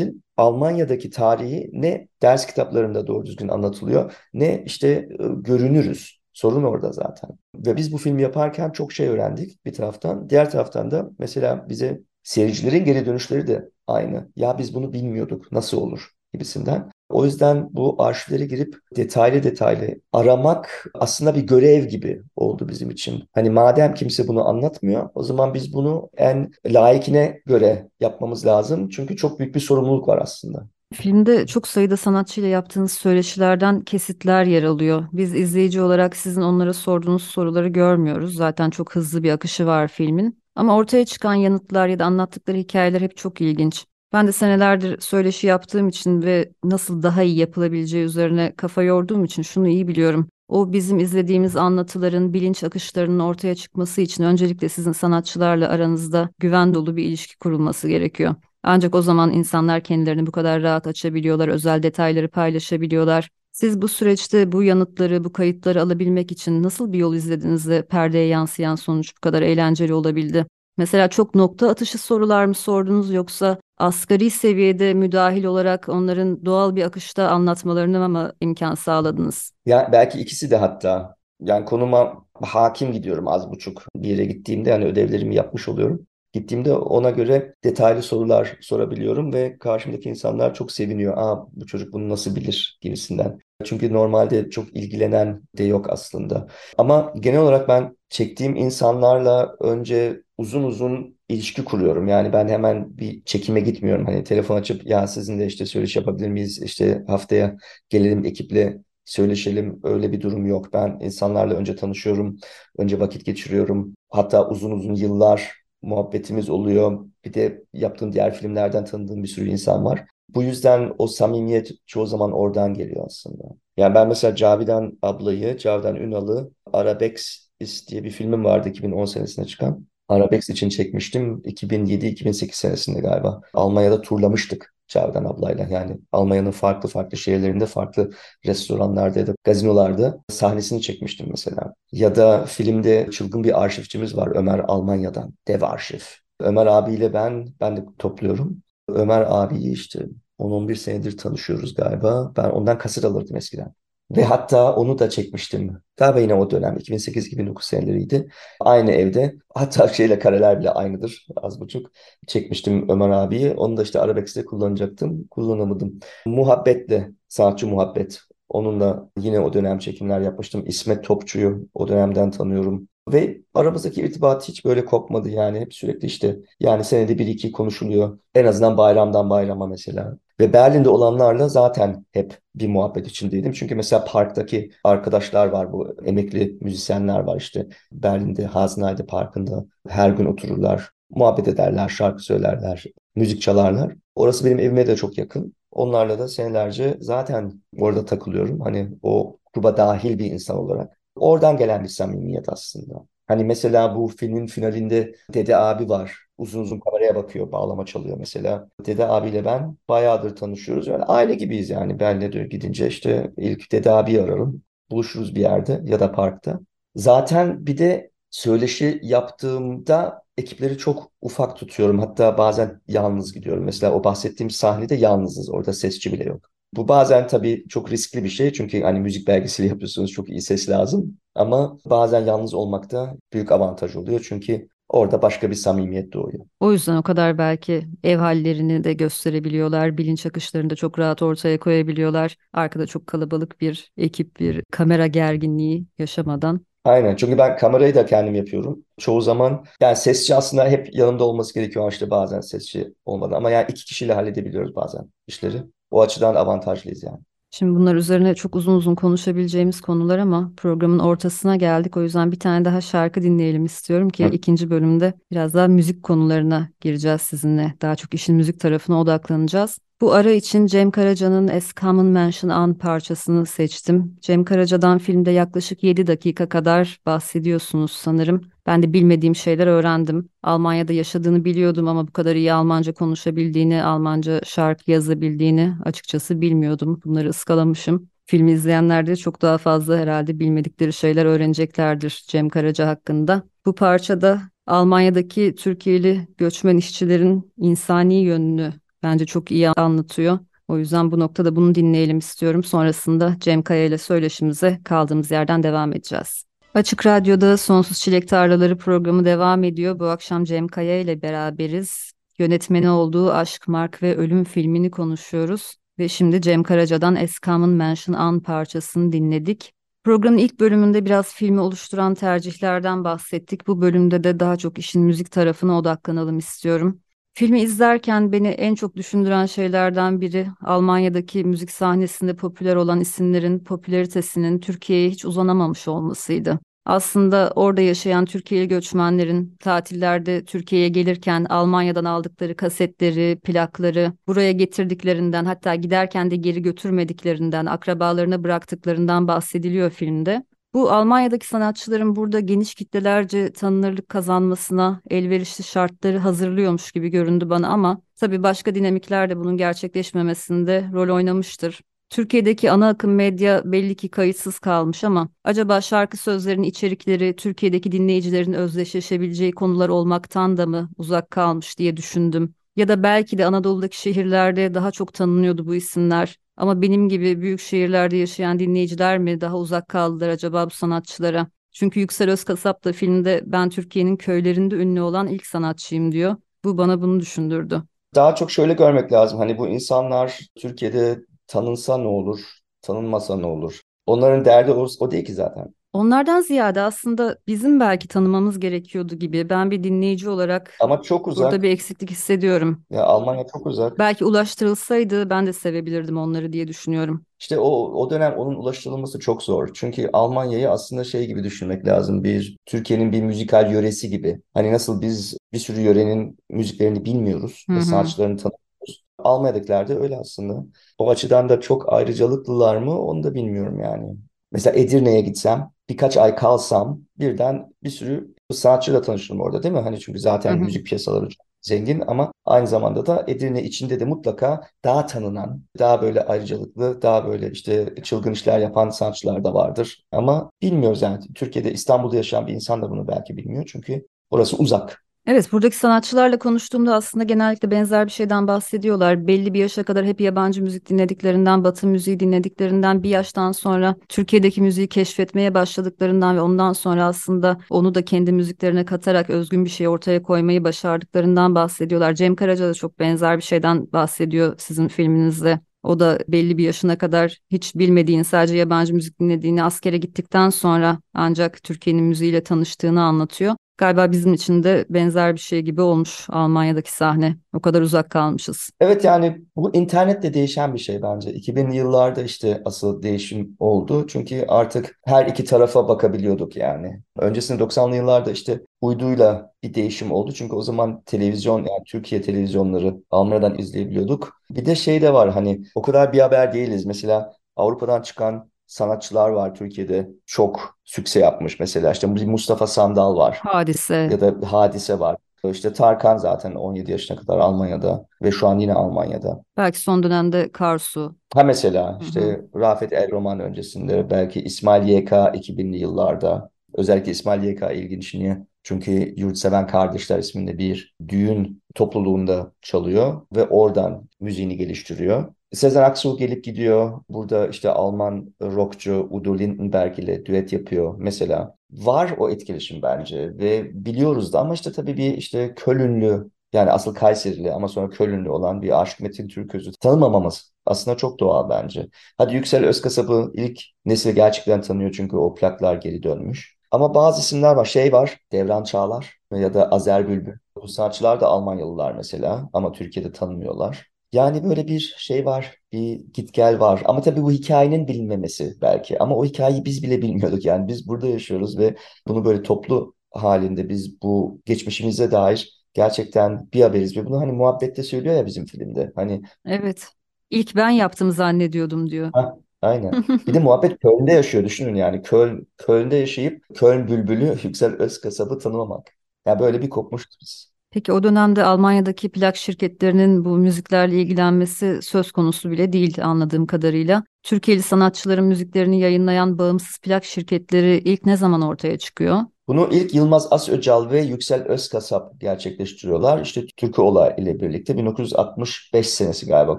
göçmenlerin Almanya'daki tarihi ne ders kitaplarında doğru düzgün anlatılıyor ne işte e, görünürüz. Sorun orada zaten. Ve biz bu filmi yaparken çok şey öğrendik bir taraftan. Diğer taraftan da mesela bize seyircilerin geri dönüşleri de aynı. Ya biz bunu bilmiyorduk nasıl olur gibisinden. O yüzden bu arşivlere girip detaylı detaylı aramak aslında bir görev gibi oldu bizim için. Hani madem kimse bunu anlatmıyor o zaman biz bunu en layıkine göre yapmamız lazım. Çünkü çok büyük bir sorumluluk var aslında. Filmde çok sayıda sanatçıyla yaptığınız söyleşilerden kesitler yer alıyor. Biz izleyici olarak sizin onlara sorduğunuz soruları görmüyoruz. Zaten çok hızlı bir akışı var filmin. Ama ortaya çıkan yanıtlar ya da anlattıkları hikayeler hep çok ilginç. Ben de senelerdir söyleşi yaptığım için ve nasıl daha iyi yapılabileceği üzerine kafa yorduğum için şunu iyi biliyorum. O bizim izlediğimiz anlatıların, bilinç akışlarının ortaya çıkması için öncelikle sizin sanatçılarla aranızda güven dolu bir ilişki kurulması gerekiyor. Ancak o zaman insanlar kendilerini bu kadar rahat açabiliyorlar, özel detayları paylaşabiliyorlar. Siz bu süreçte bu yanıtları, bu kayıtları alabilmek için nasıl bir yol izlediniz de perdeye yansıyan sonuç bu kadar eğlenceli olabildi? Mesela çok nokta atışı sorular mı sordunuz yoksa asgari seviyede müdahil olarak onların doğal bir akışta anlatmalarını mı imkan sağladınız? Ya belki ikisi de hatta. Yani konuma hakim gidiyorum az buçuk bir yere gittiğimde hani ödevlerimi yapmış oluyorum. Gittiğimde ona göre detaylı sorular sorabiliyorum ve karşımdaki insanlar çok seviniyor. Aa bu çocuk bunu nasıl bilir gibisinden. Çünkü normalde çok ilgilenen de yok aslında. Ama genel olarak ben çektiğim insanlarla önce uzun uzun ilişki kuruyorum. Yani ben hemen bir çekime gitmiyorum. Hani telefon açıp ya sizinle işte söyleşi yapabilir miyiz? İşte haftaya gelelim ekiple söyleşelim. Öyle bir durum yok. Ben insanlarla önce tanışıyorum. Önce vakit geçiriyorum. Hatta uzun uzun yıllar muhabbetimiz oluyor. Bir de yaptığım diğer filmlerden tanıdığım bir sürü insan var. Bu yüzden o samimiyet çoğu zaman oradan geliyor aslında. Yani ben mesela Cavidan ablayı, Cavidan Ünal'ı Arabex diye bir filmim vardı 2010 senesinde çıkan. Arabex için çekmiştim 2007-2008 senesinde galiba. Almanya'da turlamıştık Cavidan ablayla. Yani Almanya'nın farklı farklı şehirlerinde, farklı restoranlarda ya da gazinolarda sahnesini çekmiştim mesela. Ya da filmde çılgın bir arşivçimiz var Ömer Almanya'dan. Dev arşiv. Ömer abiyle ben, ben de topluyorum. Ömer abiyi işte 10-11 senedir tanışıyoruz galiba. Ben ondan kaset alırdım eskiden. Ve hatta onu da çekmiştim. Galiba yine o dönem 2008-2009 seneleriydi. Aynı evde. Hatta şeyle kareler bile aynıdır az buçuk. Çekmiştim Ömer abiyi. Onu da işte Arabex'te kullanacaktım. Kullanamadım. Muhabbetle, sanatçı muhabbet. Onunla yine o dönem çekimler yapmıştım. İsmet Topçu'yu o dönemden tanıyorum. Ve aramızdaki irtibat hiç böyle kopmadı yani. Hep sürekli işte yani senede bir iki konuşuluyor. En azından bayramdan bayrama mesela. Ve Berlin'de olanlarla zaten hep bir muhabbet içindeydim. Çünkü mesela parktaki arkadaşlar var, bu emekli müzisyenler var işte. Berlin'de Hasenheide Parkı'nda her gün otururlar, muhabbet ederler, şarkı söylerler, müzik çalarlar. Orası benim evime de çok yakın. Onlarla da senelerce zaten orada takılıyorum. Hani o gruba dahil bir insan olarak. Oradan gelen bir samimiyet aslında. Hani mesela bu filmin finalinde Dede abi var. Uzun uzun kameraya bakıyor, bağlama çalıyor mesela. Dede abiyle ben bayağıdır tanışıyoruz. Yani aile gibiyiz yani. Benle de gidince işte ilk Dede abi ararım. Buluşuruz bir yerde ya da parkta. Zaten bir de söyleşi yaptığımda ekipleri çok ufak tutuyorum. Hatta bazen yalnız gidiyorum. Mesela o bahsettiğim sahnede yalnızız. Orada sesçi bile yok. Bu bazen tabii çok riskli bir şey çünkü hani müzik belgeseli yapıyorsunuz çok iyi ses lazım. Ama bazen yalnız olmak da büyük avantaj oluyor çünkü orada başka bir samimiyet doğuyor. O yüzden o kadar belki ev hallerini de gösterebiliyorlar, bilinç akışlarını da çok rahat ortaya koyabiliyorlar. Arkada çok kalabalık bir ekip, bir kamera gerginliği yaşamadan. Aynen çünkü ben kamerayı da kendim yapıyorum. Çoğu zaman yani sesçi aslında hep yanımda olması gerekiyor işte bazen sesçi olmadan ama yani iki kişiyle halledebiliyoruz bazen işleri. O açıdan avantajlıyız yani. Şimdi bunlar üzerine çok uzun uzun konuşabileceğimiz konular ama programın ortasına geldik. O yüzden bir tane daha şarkı dinleyelim istiyorum ki Hı. ikinci bölümde biraz daha müzik konularına gireceğiz sizinle. Daha çok işin müzik tarafına odaklanacağız. Bu ara için Cem Karaca'nın As Common Mention An parçasını seçtim. Cem Karaca'dan filmde yaklaşık 7 dakika kadar bahsediyorsunuz sanırım. Ben de bilmediğim şeyler öğrendim. Almanya'da yaşadığını biliyordum ama bu kadar iyi Almanca konuşabildiğini, Almanca şarkı yazabildiğini açıkçası bilmiyordum. Bunları ıskalamışım. Filmi izleyenler de çok daha fazla herhalde bilmedikleri şeyler öğreneceklerdir Cem Karaca hakkında. Bu parçada Almanya'daki Türkiye'li göçmen işçilerin insani yönünü bence çok iyi anlatıyor. O yüzden bu noktada bunu dinleyelim istiyorum. Sonrasında Cem Kaya ile söyleşimize kaldığımız yerden devam edeceğiz. Açık Radyo'da Sonsuz Çilek Tarlaları programı devam ediyor. Bu akşam Cem Kaya ile beraberiz. Yönetmeni olduğu Aşk, Mark ve Ölüm filmini konuşuyoruz. Ve şimdi Cem Karaca'dan As Common Mention An parçasını dinledik. Programın ilk bölümünde biraz filmi oluşturan tercihlerden bahsettik. Bu bölümde de daha çok işin müzik tarafına odaklanalım istiyorum. Filmi izlerken beni en çok düşündüren şeylerden biri Almanya'daki müzik sahnesinde popüler olan isimlerin popülaritesinin Türkiye'ye hiç uzanamamış olmasıydı. Aslında orada yaşayan Türkiye'li göçmenlerin tatillerde Türkiye'ye gelirken Almanya'dan aldıkları kasetleri, plakları buraya getirdiklerinden hatta giderken de geri götürmediklerinden, akrabalarına bıraktıklarından bahsediliyor filmde. Bu Almanya'daki sanatçıların burada geniş kitlelerce tanınırlık kazanmasına elverişli şartları hazırlıyormuş gibi göründü bana ama tabii başka dinamikler de bunun gerçekleşmemesinde rol oynamıştır. Türkiye'deki ana akım medya belli ki kayıtsız kalmış ama acaba şarkı sözlerinin içerikleri Türkiye'deki dinleyicilerin özdeşleşebileceği konular olmaktan da mı uzak kalmış diye düşündüm. Ya da belki de Anadolu'daki şehirlerde daha çok tanınıyordu bu isimler. Ama benim gibi büyük şehirlerde yaşayan dinleyiciler mi daha uzak kaldılar acaba bu sanatçılara? Çünkü Yüksel Özkasap da filmde ben Türkiye'nin köylerinde ünlü olan ilk sanatçıyım diyor. Bu bana bunu düşündürdü. Daha çok şöyle görmek lazım. Hani bu insanlar Türkiye'de tanınsa ne olur, tanınmasa ne olur? Onların derdi o, o değil ki zaten. Onlardan ziyade aslında bizim belki tanımamız gerekiyordu gibi. Ben bir dinleyici olarak Ama çok uzak. burada bir eksiklik hissediyorum. Ya Almanya çok uzak. Belki ulaştırılsaydı ben de sevebilirdim onları diye düşünüyorum. İşte o o dönem onun ulaştırılması çok zor. Çünkü Almanya'yı aslında şey gibi düşünmek lazım. Bir Türkiye'nin bir müzikal yöresi gibi. Hani nasıl biz bir sürü yörenin müziklerini bilmiyoruz Hı ve sanatçılarını tanımıyoruz. Almanya'dakiler de öyle aslında. O açıdan da çok ayrıcalıklılar mı onu da bilmiyorum yani. Mesela Edirne'ye gitsem, birkaç ay kalsam birden bir sürü sanatçıyla tanışırım orada değil mi? Hani çünkü zaten hı hı. müzik piyasaları çok zengin ama aynı zamanda da Edirne içinde de mutlaka daha tanınan, daha böyle ayrıcalıklı, daha böyle işte çılgın işler yapan sanatçılar da vardır. Ama bilmiyoruz yani. Türkiye'de İstanbul'da yaşayan bir insan da bunu belki bilmiyor çünkü orası uzak. Evet, buradaki sanatçılarla konuştuğumda aslında genellikle benzer bir şeyden bahsediyorlar. Belli bir yaşa kadar hep yabancı müzik dinlediklerinden, batı müziği dinlediklerinden, bir yaştan sonra Türkiye'deki müziği keşfetmeye başladıklarından ve ondan sonra aslında onu da kendi müziklerine katarak özgün bir şey ortaya koymayı başardıklarından bahsediyorlar. Cem Karaca da çok benzer bir şeyden bahsediyor sizin filminizde. O da belli bir yaşına kadar hiç bilmediğini, sadece yabancı müzik dinlediğini, askere gittikten sonra ancak Türkiye'nin müziğiyle tanıştığını anlatıyor. Galiba bizim için de benzer bir şey gibi olmuş Almanya'daki sahne. O kadar uzak kalmışız. Evet yani bu internetle değişen bir şey bence. 2000'li yıllarda işte asıl değişim oldu. Çünkü artık her iki tarafa bakabiliyorduk yani. Öncesinde 90'lı yıllarda işte uyduyla bir değişim oldu. Çünkü o zaman televizyon yani Türkiye televizyonları Almanya'dan izleyebiliyorduk. Bir de şey de var hani o kadar bir haber değiliz. Mesela Avrupa'dan çıkan sanatçılar var Türkiye'de çok sükse yapmış mesela işte Mustafa Sandal var. Hadise. Ya da Hadise var. İşte Tarkan zaten 17 yaşına kadar Almanya'da ve şu an yine Almanya'da. Belki son dönemde Karsu. Ha mesela işte Hı-hı. Rafet El Roman öncesinde belki İsmail YK 2000'li yıllarda özellikle İsmail YK ilginç niye? Çünkü Yurtseven Kardeşler isminde bir düğün topluluğunda çalıyor ve oradan müziğini geliştiriyor. Sezen Aksu gelip gidiyor. Burada işte Alman rockçu Udo Lindenberg ile düet yapıyor mesela. Var o etkileşim bence ve biliyoruz da ama işte tabii bir işte Kölünlü yani asıl Kayserili ama sonra Kölünlü olan bir Aşk Metin Türköz'ü tanımamamız aslında çok doğal bence. Hadi Yüksel Özkasap'ı ilk nesil gerçekten tanıyor çünkü o plaklar geri dönmüş. Ama bazı isimler var. Şey var, Devran Çağlar ya da Azer Bülbül. Bu sanatçılar da Almanyalılar mesela ama Türkiye'de tanımıyorlar. Yani böyle bir şey var, bir git gel var. Ama tabii bu hikayenin bilinmemesi belki. Ama o hikayeyi biz bile bilmiyorduk. Yani biz burada yaşıyoruz ve bunu böyle toplu halinde biz bu geçmişimize dair gerçekten bir haberiz. Ve bunu hani muhabbette söylüyor ya bizim filmde. Hani Evet. İlk ben yaptım zannediyordum diyor. Heh, aynen. Bir de muhabbet Köln'de yaşıyor düşünün yani. Köln, Köln'de yaşayıp Köln bülbülü Yüksel Özkasap'ı tanımamak. Ya böyle bir kopmuşuz biz. Peki o dönemde Almanya'daki plak şirketlerinin bu müziklerle ilgilenmesi söz konusu bile değil anladığım kadarıyla. Türkiye'li sanatçıların müziklerini yayınlayan bağımsız plak şirketleri ilk ne zaman ortaya çıkıyor? Bunu ilk Yılmaz Asöcal ve Yüksel Özkasap gerçekleştiriyorlar. İşte Türkoğla ile birlikte 1965 senesi galiba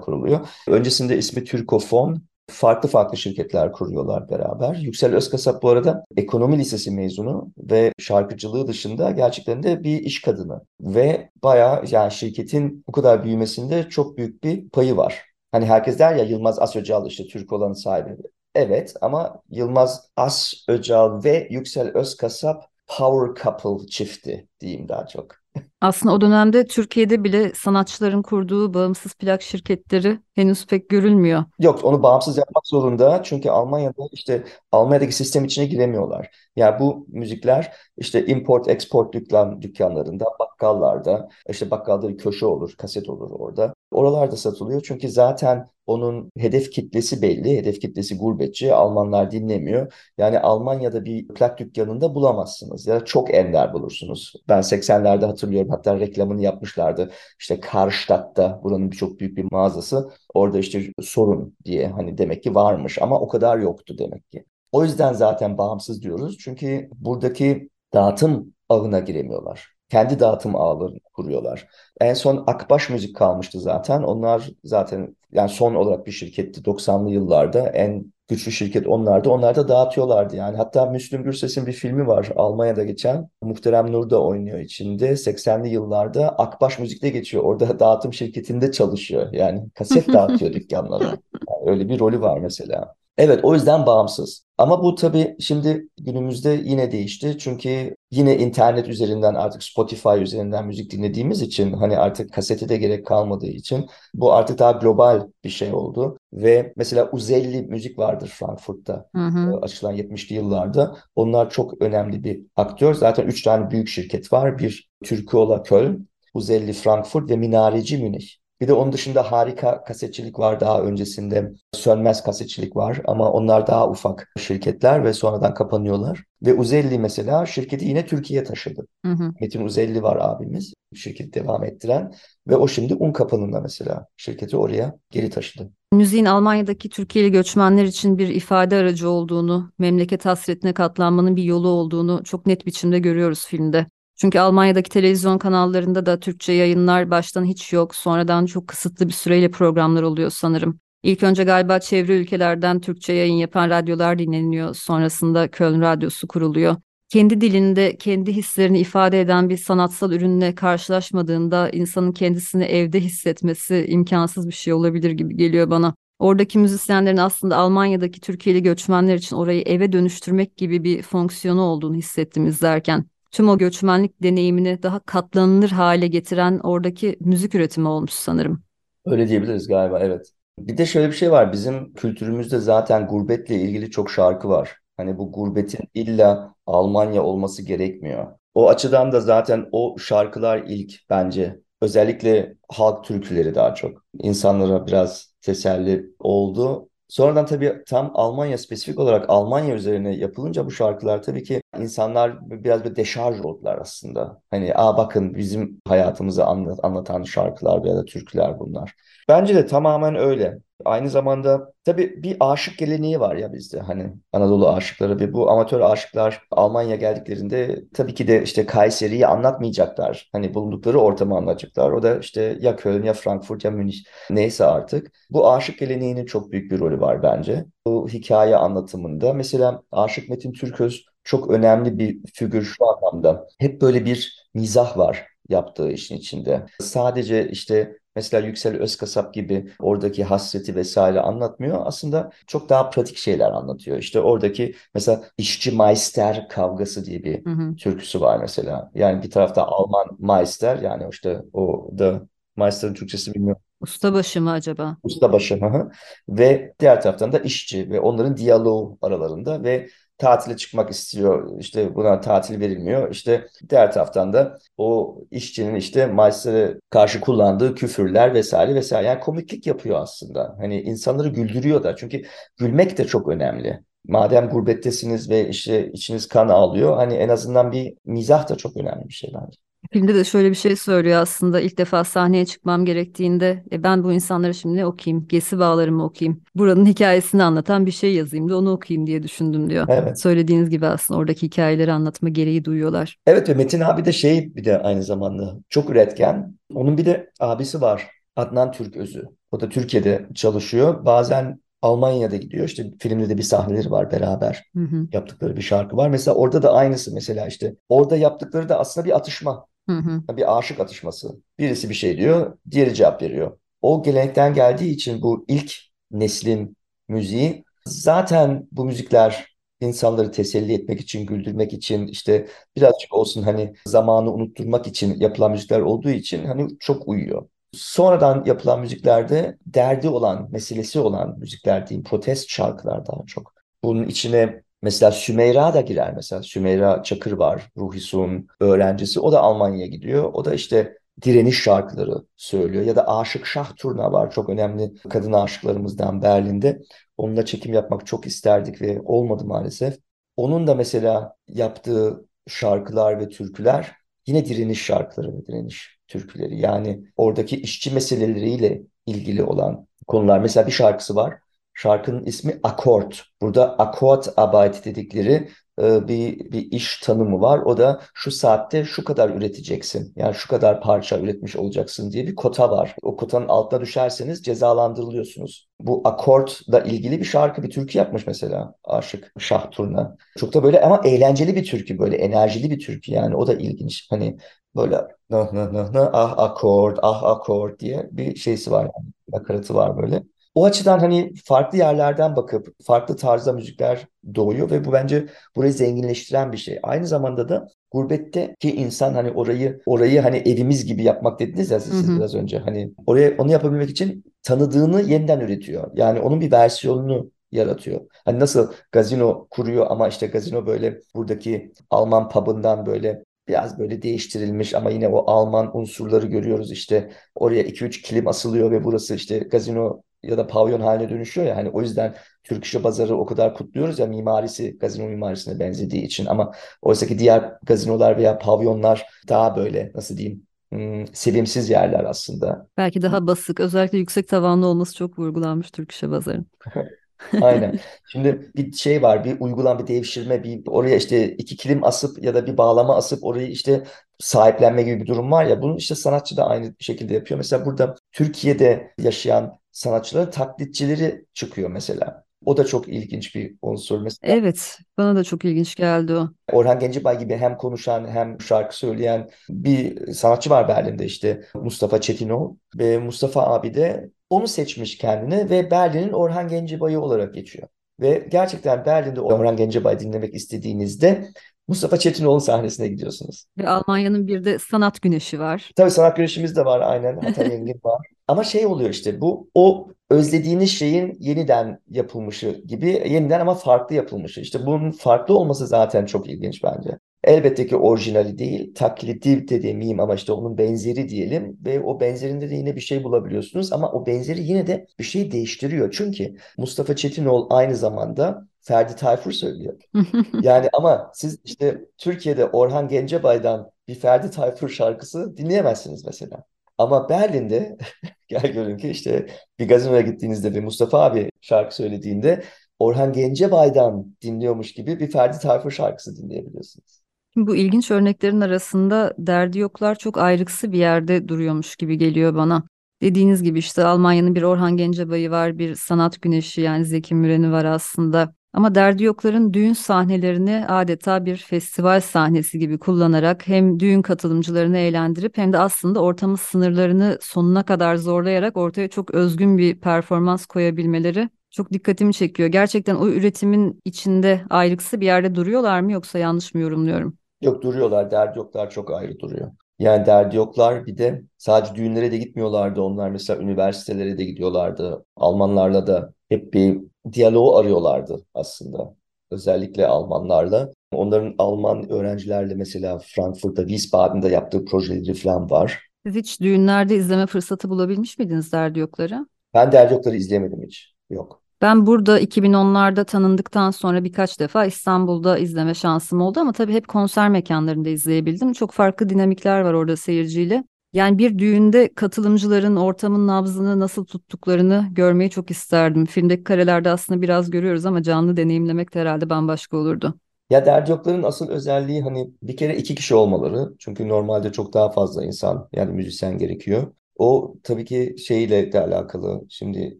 kuruluyor. Öncesinde ismi Türkofon, farklı farklı şirketler kuruyorlar beraber. Yüksel Özkasap bu arada ekonomi lisesi mezunu ve şarkıcılığı dışında gerçekten de bir iş kadını. Ve bayağı yani şirketin bu kadar büyümesinde çok büyük bir payı var. Hani herkes der ya Yılmaz Asöcal işte Türk olanın sahibi. Evet ama Yılmaz As Öcal ve Yüksel Özkasap power couple çifti diyeyim daha çok. Aslında o dönemde Türkiye'de bile sanatçıların kurduğu bağımsız plak şirketleri henüz pek görülmüyor. Yok onu bağımsız yapmak zorunda çünkü Almanya'da işte Almanya'daki sistem içine giremiyorlar. Yani bu müzikler işte import export dükkan dükkanlarında, bakkallarda, işte bakkalda bir köşe olur, kaset olur orada. Oralarda satılıyor çünkü zaten onun hedef kitlesi belli. Hedef kitlesi gurbetçi. Almanlar dinlemiyor. Yani Almanya'da bir plak dükkanında bulamazsınız. Ya da çok ender bulursunuz. Ben 80'lerde hatırlıyorum. Hatta reklamını yapmışlardı. İşte Karstadt'ta buranın çok büyük bir mağazası. Orada işte sorun diye hani demek ki varmış ama o kadar yoktu demek ki. O yüzden zaten bağımsız diyoruz. Çünkü buradaki dağıtım ağına giremiyorlar. Kendi dağıtım ağlarını kuruyorlar. En son Akbaş Müzik kalmıştı zaten. Onlar zaten yani son olarak bir şirketti 90'lı yıllarda. En güçlü şirket onlardı. Onlar da dağıtıyorlardı yani. Hatta Müslüm Gürses'in bir filmi var Almanya'da geçen. Muhterem Nur da oynuyor içinde. 80'li yıllarda Akbaş Müzik'te geçiyor. Orada dağıtım şirketinde çalışıyor. Yani kaset dağıtıyor dükkanlara. Yani öyle bir rolü var mesela. Evet o yüzden bağımsız. Ama bu tabii şimdi günümüzde yine değişti. Çünkü yine internet üzerinden artık Spotify üzerinden müzik dinlediğimiz için hani artık kasete de gerek kalmadığı için bu artık daha global bir şey oldu. Ve mesela Uzelli müzik vardır Frankfurt'ta hı hı. E, açılan 70'li yıllarda. Onlar çok önemli bir aktör. Zaten üç tane büyük şirket var. Bir Türkoğla Köln, Uzelli Frankfurt ve Minareci Münih. Bir de onun dışında harika kasetçilik var daha öncesinde. Sönmez kasetçilik var ama onlar daha ufak şirketler ve sonradan kapanıyorlar. Ve Uzelli mesela şirketi yine Türkiye'ye taşıdı. Hı hı. Metin Uzelli var abimiz şirketi devam ettiren ve o şimdi un kapanında mesela şirketi oraya geri taşıdı. Müziğin Almanya'daki Türkiye'li göçmenler için bir ifade aracı olduğunu, memleket hasretine katlanmanın bir yolu olduğunu çok net biçimde görüyoruz filmde. Çünkü Almanya'daki televizyon kanallarında da Türkçe yayınlar baştan hiç yok. Sonradan çok kısıtlı bir süreyle programlar oluyor sanırım. İlk önce galiba çevre ülkelerden Türkçe yayın yapan radyolar dinleniyor. Sonrasında Köln Radyosu kuruluyor. Kendi dilinde kendi hislerini ifade eden bir sanatsal ürünle karşılaşmadığında insanın kendisini evde hissetmesi imkansız bir şey olabilir gibi geliyor bana. Oradaki müzisyenlerin aslında Almanya'daki Türkiye'li göçmenler için orayı eve dönüştürmek gibi bir fonksiyonu olduğunu hissettim izlerken tüm o göçmenlik deneyimini daha katlanılır hale getiren oradaki müzik üretimi olmuş sanırım. Öyle diyebiliriz galiba evet. Bir de şöyle bir şey var bizim kültürümüzde zaten gurbetle ilgili çok şarkı var. Hani bu gurbetin illa Almanya olması gerekmiyor. O açıdan da zaten o şarkılar ilk bence özellikle halk türküleri daha çok insanlara biraz teselli oldu. Sonradan tabii tam Almanya spesifik olarak Almanya üzerine yapılınca bu şarkılar tabii ki insanlar biraz bir deşarj oldular aslında. Hani aa bakın bizim hayatımızı anlat, anlatan şarkılar ya da türküler bunlar. Bence de tamamen öyle. Aynı zamanda tabii bir aşık geleneği var ya bizde hani Anadolu aşıkları ve bu amatör aşıklar Almanya geldiklerinde tabii ki de işte Kayseri'yi anlatmayacaklar. Hani bulundukları ortamı anlatacaklar. O da işte ya Köln ya Frankfurt ya Münih neyse artık. Bu aşık geleneğinin çok büyük bir rolü var bence. Bu hikaye anlatımında mesela Aşık Metin Türköz çok önemli bir figür şu anlamda. Hep böyle bir mizah var yaptığı işin içinde. Sadece işte mesela Yüksel Özkasap gibi oradaki hasreti vesaire anlatmıyor. Aslında çok daha pratik şeyler anlatıyor. İşte oradaki mesela işçi Meister kavgası diye bir hı hı. türküsü var mesela. Yani bir tarafta Alman Meister yani işte o da Meister'ın Türkçesi bilmiyorum. Ustabaşı mı acaba? Ustabaşı hı. ve diğer taraftan da işçi ve onların diyaloğu aralarında ve tatile çıkmak istiyor. İşte buna tatil verilmiyor. İşte diğer taraftan da o işçinin işte Mayıs'a karşı kullandığı küfürler vesaire vesaire. Yani komiklik yapıyor aslında. Hani insanları güldürüyor da. Çünkü gülmek de çok önemli. Madem gurbettesiniz ve işte içiniz kan ağlıyor hani en azından bir mizah da çok önemli bir şey bence. Filmde de şöyle bir şey söylüyor aslında ilk defa sahneye çıkmam gerektiğinde e, ben bu insanlara şimdi ne okuyayım? Gesi bağlarımı okuyayım. Buranın hikayesini anlatan bir şey yazayım da onu okuyayım diye düşündüm diyor. Evet. Söylediğiniz gibi aslında oradaki hikayeleri anlatma gereği duyuyorlar. Evet ve Metin abi de şey bir de aynı zamanda çok üretken. Onun bir de abisi var. Adnan Türk Özü. O da Türkiye'de çalışıyor. Bazen Almanya'da gidiyor. İşte filmde de bir sahneleri var beraber. Hı hı. Yaptıkları bir şarkı var. Mesela orada da aynısı mesela işte. Orada yaptıkları da aslında bir atışma. Hı hı. Bir aşık atışması. Birisi bir şey diyor, diğeri cevap veriyor. O gelenekten geldiği için bu ilk neslin müziği zaten bu müzikler insanları teselli etmek için, güldürmek için işte birazcık olsun hani zamanı unutturmak için yapılan müzikler olduğu için hani çok uyuyor. Sonradan yapılan müziklerde derdi olan, meselesi olan müzikler diyeyim, protest şarkılar daha çok. Bunun içine Mesela Sümeyra da girer mesela. Sümeyra Çakır var. Ruhisun öğrencisi. O da Almanya'ya gidiyor. O da işte direniş şarkıları söylüyor. Ya da Aşık Şah Turna var. Çok önemli kadın aşıklarımızdan Berlin'de. Onunla çekim yapmak çok isterdik ve olmadı maalesef. Onun da mesela yaptığı şarkılar ve türküler yine direniş şarkıları ve direniş türküleri. Yani oradaki işçi meseleleriyle ilgili olan konular. Mesela bir şarkısı var. Şarkının ismi Akort. Burada Akort Arbeit dedikleri e, bir, bir iş tanımı var. O da şu saatte şu kadar üreteceksin. Yani şu kadar parça üretmiş olacaksın diye bir kota var. O kotanın altına düşerseniz cezalandırılıyorsunuz. Bu akortla ilgili bir şarkı, bir türkü yapmış mesela Aşık Şah Turna. Çok da böyle ama eğlenceli bir türkü, böyle enerjili bir türkü yani. O da ilginç. Hani böyle nah nah nah nah ah akord ah akord diye bir şeysi var yani. Nakaratı var böyle. O açıdan hani farklı yerlerden bakıp farklı tarzda müzikler doğuyor ve bu bence burayı zenginleştiren bir şey. Aynı zamanda da gurbetteki insan hani orayı orayı hani evimiz gibi yapmak dediniz ya siz, hı. biraz önce. Hani oraya onu yapabilmek için tanıdığını yeniden üretiyor. Yani onun bir versiyonunu yaratıyor. Hani nasıl gazino kuruyor ama işte gazino böyle buradaki Alman pub'ından böyle biraz böyle değiştirilmiş ama yine o Alman unsurları görüyoruz işte oraya 2-3 kilim asılıyor ve burası işte gazino ya da pavyon haline dönüşüyor ya hani o yüzden Türk İşi Pazarı o kadar kutluyoruz ya mimarisi gazino mimarisine benzediği için ama oysa ki diğer gazinolar veya pavyonlar daha böyle nasıl diyeyim hmm, sevimsiz yerler aslında. Belki daha basık özellikle yüksek tavanlı olması çok vurgulanmış Türk İşi Pazarı'nın. Aynen. Şimdi bir şey var, bir uygulan bir devşirme, bir oraya işte iki kilim asıp ya da bir bağlama asıp orayı işte sahiplenme gibi bir durum var ya. Bunun işte sanatçı da aynı şekilde yapıyor. Mesela burada Türkiye'de yaşayan sanatçıların taklitçileri çıkıyor mesela. O da çok ilginç bir unsur mesela. Evet, bana da çok ilginç geldi o. Orhan Gencebay gibi hem konuşan hem şarkı söyleyen bir sanatçı var Berlin'de işte Mustafa Çetinoğlu ve Mustafa abi de onu seçmiş kendine ve Berlin'in Orhan Gencebay'ı olarak geçiyor. Ve gerçekten Berlin'de Orhan Gencebay dinlemek istediğinizde Mustafa Çetinoğlu'nun sahnesine gidiyorsunuz. Ve Almanya'nın bir de sanat güneşi var. Tabii sanat güneşimiz de var aynen. Hatta Yengin var. Ama şey oluyor işte bu o özlediğiniz şeyin yeniden yapılmışı gibi yeniden ama farklı yapılmışı. İşte bunun farklı olması zaten çok ilginç bence. Elbette ki orijinali değil, taklidi de demeyeyim ama işte onun benzeri diyelim ve o benzerinde de yine bir şey bulabiliyorsunuz ama o benzeri yine de bir şey değiştiriyor. Çünkü Mustafa Çetinoğlu aynı zamanda Ferdi Tayfur söylüyor. Yani ama siz işte Türkiye'de Orhan Gencebay'dan bir Ferdi Tayfur şarkısı dinleyemezsiniz mesela. Ama Berlin'de gel görün ki işte bir gazinoya gittiğinizde bir Mustafa abi şarkı söylediğinde Orhan Gencebay'dan dinliyormuş gibi bir Ferdi Tayfur şarkısı dinleyebiliyorsunuz. Bu ilginç örneklerin arasında derdi yoklar çok ayrıksı bir yerde duruyormuş gibi geliyor bana. Dediğiniz gibi işte Almanya'nın bir Orhan Gencebay'ı var, bir sanat güneşi yani Zeki Müren'i var aslında. Ama derdi yokların düğün sahnelerini adeta bir festival sahnesi gibi kullanarak hem düğün katılımcılarını eğlendirip hem de aslında ortamın sınırlarını sonuna kadar zorlayarak ortaya çok özgün bir performans koyabilmeleri çok dikkatimi çekiyor. Gerçekten o üretimin içinde ayrıksı bir yerde duruyorlar mı yoksa yanlış mı yorumluyorum? Yok duruyorlar. Derdi yoklar çok ayrı duruyor. Yani derdi yoklar bir de sadece düğünlere de gitmiyorlardı onlar. Mesela üniversitelere de gidiyorlardı. Almanlarla da hep bir diyaloğu arıyorlardı aslında. Özellikle Almanlarla. Onların Alman öğrencilerle mesela Frankfurt'ta, Wiesbaden'da yaptığı projeleri falan var. Siz hiç düğünlerde izleme fırsatı bulabilmiş miydiniz derdi yokları? Ben derdi yokları izlemedim hiç. Yok. Ben burada 2010'larda tanındıktan sonra birkaç defa İstanbul'da izleme şansım oldu ama tabii hep konser mekanlarında izleyebildim. Çok farklı dinamikler var orada seyirciyle. Yani bir düğünde katılımcıların ortamın nabzını nasıl tuttuklarını görmeyi çok isterdim. Filmdeki karelerde aslında biraz görüyoruz ama canlı deneyimlemek de herhalde bambaşka olurdu. Ya derdi yokların asıl özelliği hani bir kere iki kişi olmaları. Çünkü normalde çok daha fazla insan yani müzisyen gerekiyor. O tabii ki şeyle de alakalı. Şimdi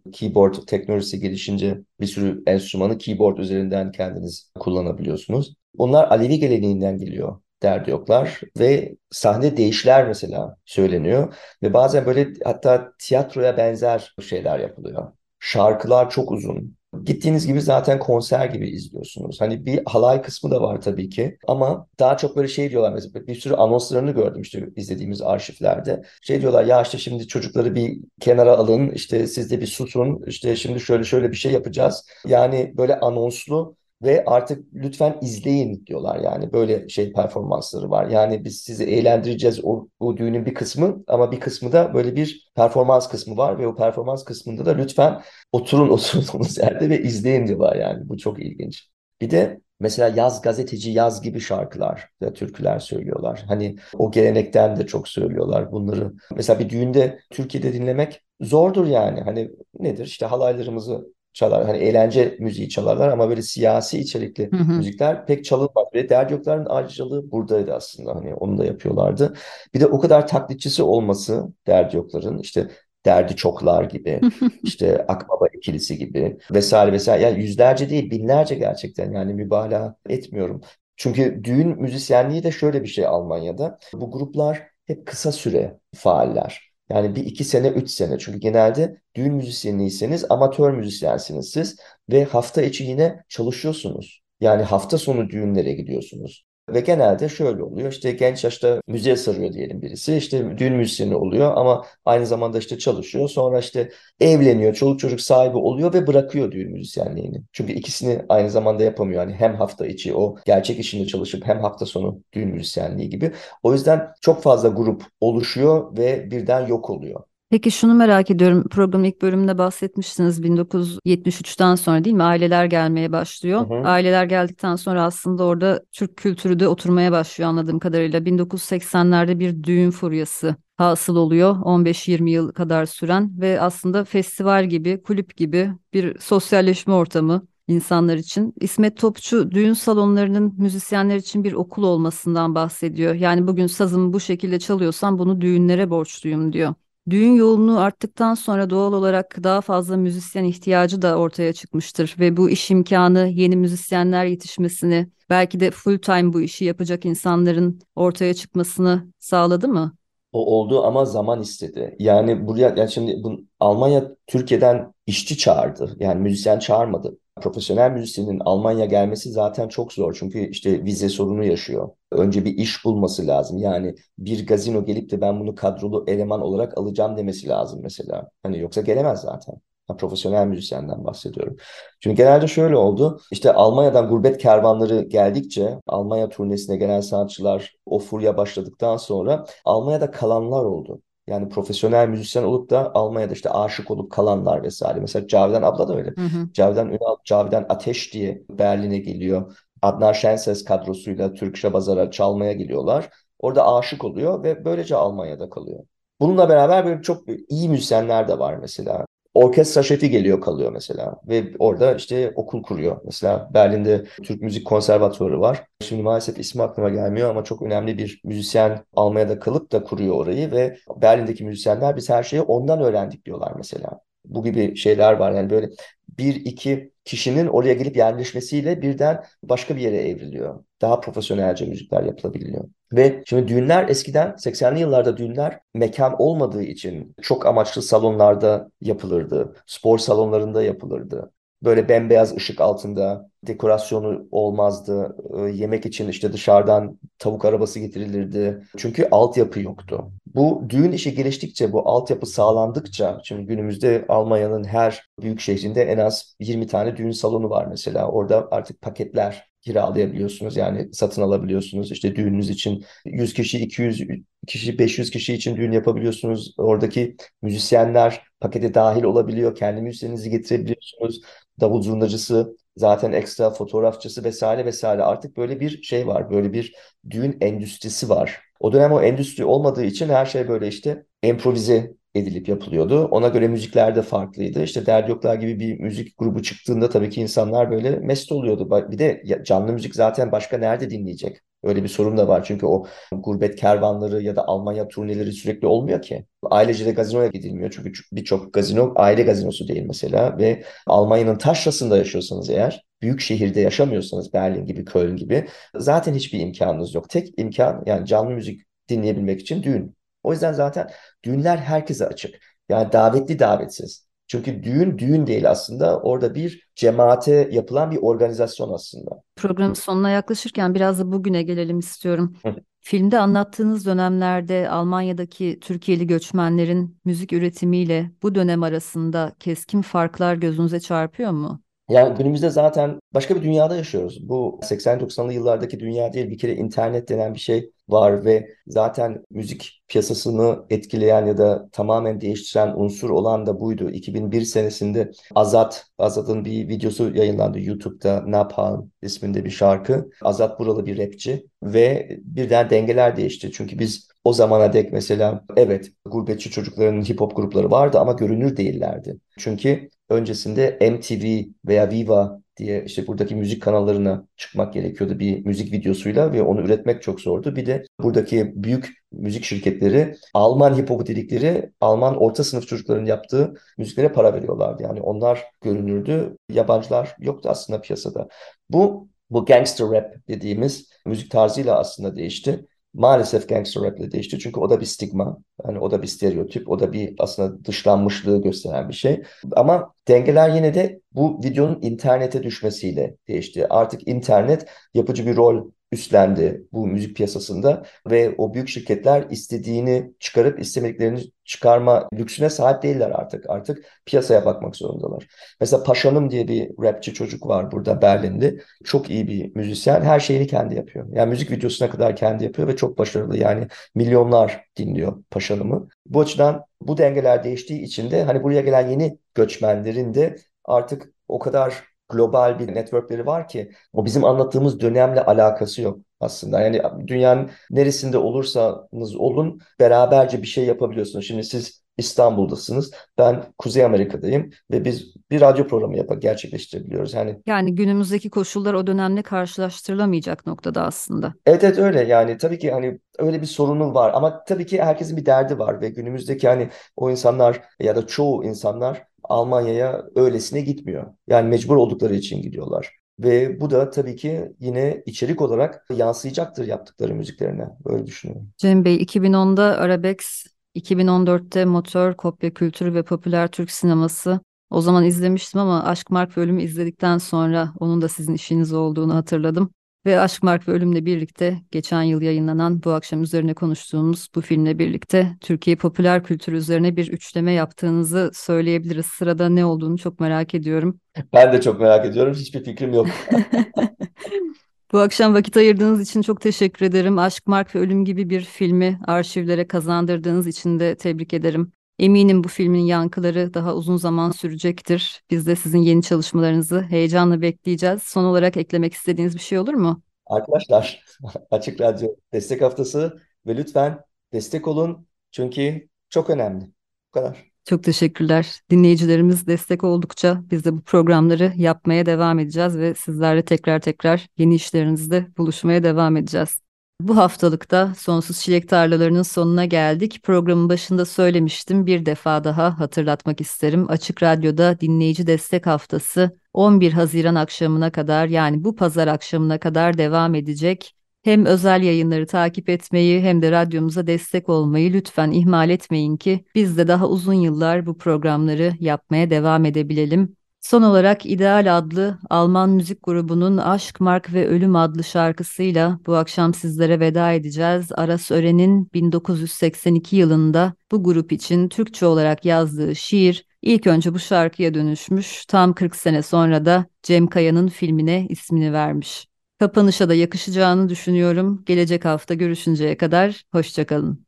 keyboard teknolojisi gelişince bir sürü enstrümanı keyboard üzerinden kendiniz kullanabiliyorsunuz. Onlar Alevi geleneğinden geliyor derdi yoklar ve sahne değişler mesela söyleniyor ve bazen böyle hatta tiyatroya benzer şeyler yapılıyor. Şarkılar çok uzun. Gittiğiniz gibi zaten konser gibi izliyorsunuz. Hani bir halay kısmı da var tabii ki. Ama daha çok böyle şey diyorlar mesela bir sürü anonslarını gördüm işte izlediğimiz arşivlerde. Şey diyorlar ya işte şimdi çocukları bir kenara alın işte siz de bir susun işte şimdi şöyle şöyle bir şey yapacağız. Yani böyle anonslu ve artık lütfen izleyin diyorlar yani böyle şey performansları var. Yani biz sizi eğlendireceğiz o, o düğünün bir kısmı ama bir kısmı da böyle bir performans kısmı var ve o performans kısmında da lütfen oturun oturduğunuz yerde ve izleyin diyorlar yani bu çok ilginç. Bir de mesela yaz gazeteci yaz gibi şarkılar ve türküler söylüyorlar. Hani o gelenekten de çok söylüyorlar bunları. Mesela bir düğünde Türkiye'de dinlemek zordur yani. Hani nedir işte halaylarımızı çalar. Hani eğlence müziği çalarlar ama böyle siyasi içerikli Hı hı. müzikler pek çalınmaz. Ve derdi yokların ayrıcalığı buradaydı aslında. Hani onu da yapıyorlardı. Bir de o kadar taklitçisi olması derdi yokların işte derdi çoklar gibi işte Akbaba ikilisi gibi vesaire vesaire. Yani yüzlerce değil binlerce gerçekten yani mübalağa etmiyorum. Çünkü düğün müzisyenliği de şöyle bir şey Almanya'da. Bu gruplar hep kısa süre faaller. Yani bir iki sene, üç sene. Çünkü genelde düğün müzisyeniyseniz amatör müzisyensiniz siz ve hafta içi yine çalışıyorsunuz. Yani hafta sonu düğünlere gidiyorsunuz. Ve genelde şöyle oluyor işte genç yaşta müziğe sarıyor diyelim birisi işte düğün müzisyeni oluyor ama aynı zamanda işte çalışıyor sonra işte evleniyor çoluk çocuk sahibi oluyor ve bırakıyor düğün müzisyenliğini. Çünkü ikisini aynı zamanda yapamıyor yani hem hafta içi o gerçek işinde çalışıp hem hafta sonu düğün müzisyenliği gibi. O yüzden çok fazla grup oluşuyor ve birden yok oluyor. Peki şunu merak ediyorum. Programın ilk bölümünde bahsetmiştiniz 1973'ten sonra değil mi? Aileler gelmeye başlıyor. Hı hı. Aileler geldikten sonra aslında orada Türk kültürü de oturmaya başlıyor anladığım kadarıyla. 1980'lerde bir düğün furyası hasıl oluyor. 15-20 yıl kadar süren ve aslında festival gibi, kulüp gibi bir sosyalleşme ortamı insanlar için. İsmet Topçu düğün salonlarının müzisyenler için bir okul olmasından bahsediyor. Yani bugün sazımı bu şekilde çalıyorsam bunu düğünlere borçluyum diyor. Düğün yoğunluğu arttıktan sonra doğal olarak daha fazla müzisyen ihtiyacı da ortaya çıkmıştır ve bu iş imkanı yeni müzisyenler yetişmesini, belki de full time bu işi yapacak insanların ortaya çıkmasını sağladı mı? O oldu ama zaman istedi. Yani buraya yani şimdi bu, Almanya Türkiye'den işçi çağırdı. Yani müzisyen çağırmadı. Profesyonel müzisyenin Almanya gelmesi zaten çok zor. Çünkü işte vize sorunu yaşıyor. Önce bir iş bulması lazım. Yani bir gazino gelip de ben bunu kadrolu eleman olarak alacağım demesi lazım mesela. Hani yoksa gelemez zaten. Ha, profesyonel müzisyenden bahsediyorum. Çünkü genelde şöyle oldu. İşte Almanya'dan gurbet kervanları geldikçe Almanya turnesine gelen sanatçılar o furya başladıktan sonra Almanya'da kalanlar oldu. Yani profesyonel müzisyen olup da Almanya'da işte aşık olup kalanlar vesaire. Mesela Cavidan abla da öyle. Hı hı. Cavidan Ünal, Cavidan Ateş diye Berlin'e geliyor. Adnan Şenses kadrosuyla Türk Şabazar'a çalmaya geliyorlar. Orada aşık oluyor ve böylece Almanya'da kalıyor. Bununla beraber böyle çok iyi müzisyenler de var mesela orkestra şefi geliyor kalıyor mesela ve orada işte okul kuruyor. Mesela Berlin'de Türk Müzik Konservatuarı var. Şimdi maalesef ismi aklıma gelmiyor ama çok önemli bir müzisyen Almanya'da kalıp da kuruyor orayı ve Berlin'deki müzisyenler biz her şeyi ondan öğrendik diyorlar mesela. Bu gibi şeyler var yani böyle bir iki kişinin oraya gelip yerleşmesiyle birden başka bir yere evriliyor. Daha profesyonelce müzikler yapılabiliyor. Ve şimdi düğünler eskiden 80'li yıllarda düğünler mekan olmadığı için çok amaçlı salonlarda yapılırdı. Spor salonlarında yapılırdı. Böyle bembeyaz ışık altında dekorasyonu olmazdı. Ee, yemek için işte dışarıdan tavuk arabası getirilirdi. Çünkü altyapı yoktu. Bu düğün işi geliştikçe, bu altyapı sağlandıkça, şimdi günümüzde Almanya'nın her büyük şehrinde en az 20 tane düğün salonu var mesela. Orada artık paketler kiralayabiliyorsunuz. Yani satın alabiliyorsunuz. İşte düğününüz için 100 kişi, 200 kişi, 500 kişi için düğün yapabiliyorsunuz. Oradaki müzisyenler pakete dahil olabiliyor. Kendi müzisyeninizi getirebiliyorsunuz. Davul zurnacısı, zaten ekstra fotoğrafçısı vesaire vesaire. Artık böyle bir şey var. Böyle bir düğün endüstrisi var. O dönem o endüstri olmadığı için her şey böyle işte improvize edilip yapılıyordu. Ona göre müzikler de farklıydı. İşte Derdi gibi bir müzik grubu çıktığında tabii ki insanlar böyle mest oluyordu. Bir de canlı müzik zaten başka nerede dinleyecek? Öyle bir sorun da var. Çünkü o gurbet kervanları ya da Almanya turneleri sürekli olmuyor ki. Ailece de gazinoya gidilmiyor. Çünkü birçok gazino aile gazinosu değil mesela. Ve Almanya'nın taşrasında yaşıyorsanız eğer, büyük şehirde yaşamıyorsanız Berlin gibi, Köln gibi zaten hiçbir imkanınız yok. Tek imkan yani canlı müzik dinleyebilmek için düğün. O yüzden zaten düğünler herkese açık. Yani davetli davetsiz. Çünkü düğün düğün değil aslında. Orada bir cemaate yapılan bir organizasyon aslında. Programın sonuna yaklaşırken biraz da bugüne gelelim istiyorum. Filmde anlattığınız dönemlerde Almanya'daki Türkiye'li göçmenlerin müzik üretimiyle bu dönem arasında keskin farklar gözünüze çarpıyor mu? Yani günümüzde zaten başka bir dünyada yaşıyoruz. Bu 80-90'lı yıllardaki dünya değil. Bir kere internet denen bir şey var ve zaten müzik piyasasını etkileyen ya da tamamen değiştiren unsur olan da buydu. 2001 senesinde Azat, Azat'ın bir videosu yayınlandı YouTube'da Napalm isminde bir şarkı. Azat buralı bir rapçi ve birden dengeler değişti. Çünkü biz o zamana dek mesela evet gurbetçi çocukların hip hop grupları vardı ama görünür değillerdi. Çünkü öncesinde MTV veya Viva diye işte buradaki müzik kanallarına çıkmak gerekiyordu bir müzik videosuyla ve onu üretmek çok zordu. Bir de buradaki büyük müzik şirketleri Alman hip hop dedikleri Alman orta sınıf çocukların yaptığı müziklere para veriyorlardı. Yani onlar görünürdü. Yabancılar yoktu aslında piyasada. Bu bu gangster rap dediğimiz müzik tarzıyla aslında değişti maalesef gangster rap değişti. Çünkü o da bir stigma. Yani o da bir stereotip. O da bir aslında dışlanmışlığı gösteren bir şey. Ama dengeler yine de bu videonun internete düşmesiyle değişti. Artık internet yapıcı bir rol üstlendi bu müzik piyasasında ve o büyük şirketler istediğini çıkarıp istemediklerini çıkarma lüksüne sahip değiller artık. Artık piyasaya bakmak zorundalar. Mesela Paşanım diye bir rapçi çocuk var burada Berlin'de. Çok iyi bir müzisyen. Her şeyini kendi yapıyor. Yani müzik videosuna kadar kendi yapıyor ve çok başarılı. Yani milyonlar dinliyor Paşanım'ı. Bu açıdan bu dengeler değiştiği için de hani buraya gelen yeni göçmenlerin de artık o kadar global bir networkleri var ki o bizim anlattığımız dönemle alakası yok aslında. Yani dünyanın neresinde olursanız olun beraberce bir şey yapabiliyorsunuz. Şimdi siz İstanbul'dasınız. Ben Kuzey Amerika'dayım ve biz bir radyo programı yapıp gerçekleştirebiliyoruz. Yani yani günümüzdeki koşullar o dönemle karşılaştırılamayacak noktada aslında. Evet evet öyle yani tabii ki hani öyle bir sorunu var ama tabii ki herkesin bir derdi var ve günümüzdeki hani o insanlar ya da çoğu insanlar Almanya'ya öylesine gitmiyor. Yani mecbur oldukları için gidiyorlar. Ve bu da tabii ki yine içerik olarak yansıyacaktır yaptıkları müziklerine. Böyle düşünüyorum. Cem Bey 2010'da Arabex, 2014'te Motor, Kopya Kültürü ve Popüler Türk Sineması. O zaman izlemiştim ama Aşk Mark ve Ölüm'ü izledikten sonra onun da sizin işiniz olduğunu hatırladım. Ve Aşk, Mark ve Ölüm'le birlikte geçen yıl yayınlanan bu akşam üzerine konuştuğumuz bu filmle birlikte Türkiye popüler kültürü üzerine bir üçleme yaptığınızı söyleyebiliriz. Sırada ne olduğunu çok merak ediyorum. Ben de çok merak ediyorum. Hiçbir fikrim yok. Bu akşam vakit ayırdığınız için çok teşekkür ederim. Aşk, Mark ve Ölüm gibi bir filmi arşivlere kazandırdığınız için de tebrik ederim. Eminim bu filmin yankıları daha uzun zaman sürecektir. Biz de sizin yeni çalışmalarınızı heyecanla bekleyeceğiz. Son olarak eklemek istediğiniz bir şey olur mu? Arkadaşlar, Açık Radyo Destek Haftası ve lütfen destek olun çünkü çok önemli. Bu kadar. Çok teşekkürler. Dinleyicilerimiz destek oldukça biz de bu programları yapmaya devam edeceğiz ve sizlerle tekrar tekrar yeni işlerinizde buluşmaya devam edeceğiz. Bu haftalıkta Sonsuz Çilek Tarlalarının sonuna geldik. Programın başında söylemiştim bir defa daha hatırlatmak isterim. Açık Radyo'da dinleyici destek haftası 11 Haziran akşamına kadar yani bu pazar akşamına kadar devam edecek. Hem özel yayınları takip etmeyi hem de radyomuza destek olmayı lütfen ihmal etmeyin ki biz de daha uzun yıllar bu programları yapmaya devam edebilelim. Son olarak İdeal adlı Alman müzik grubunun Aşk, Mark ve Ölüm adlı şarkısıyla bu akşam sizlere veda edeceğiz. Aras Ören'in 1982 yılında bu grup için Türkçe olarak yazdığı şiir ilk önce bu şarkıya dönüşmüş, tam 40 sene sonra da Cem Kaya'nın filmine ismini vermiş. Kapanışa da yakışacağını düşünüyorum. Gelecek hafta görüşünceye kadar hoşçakalın.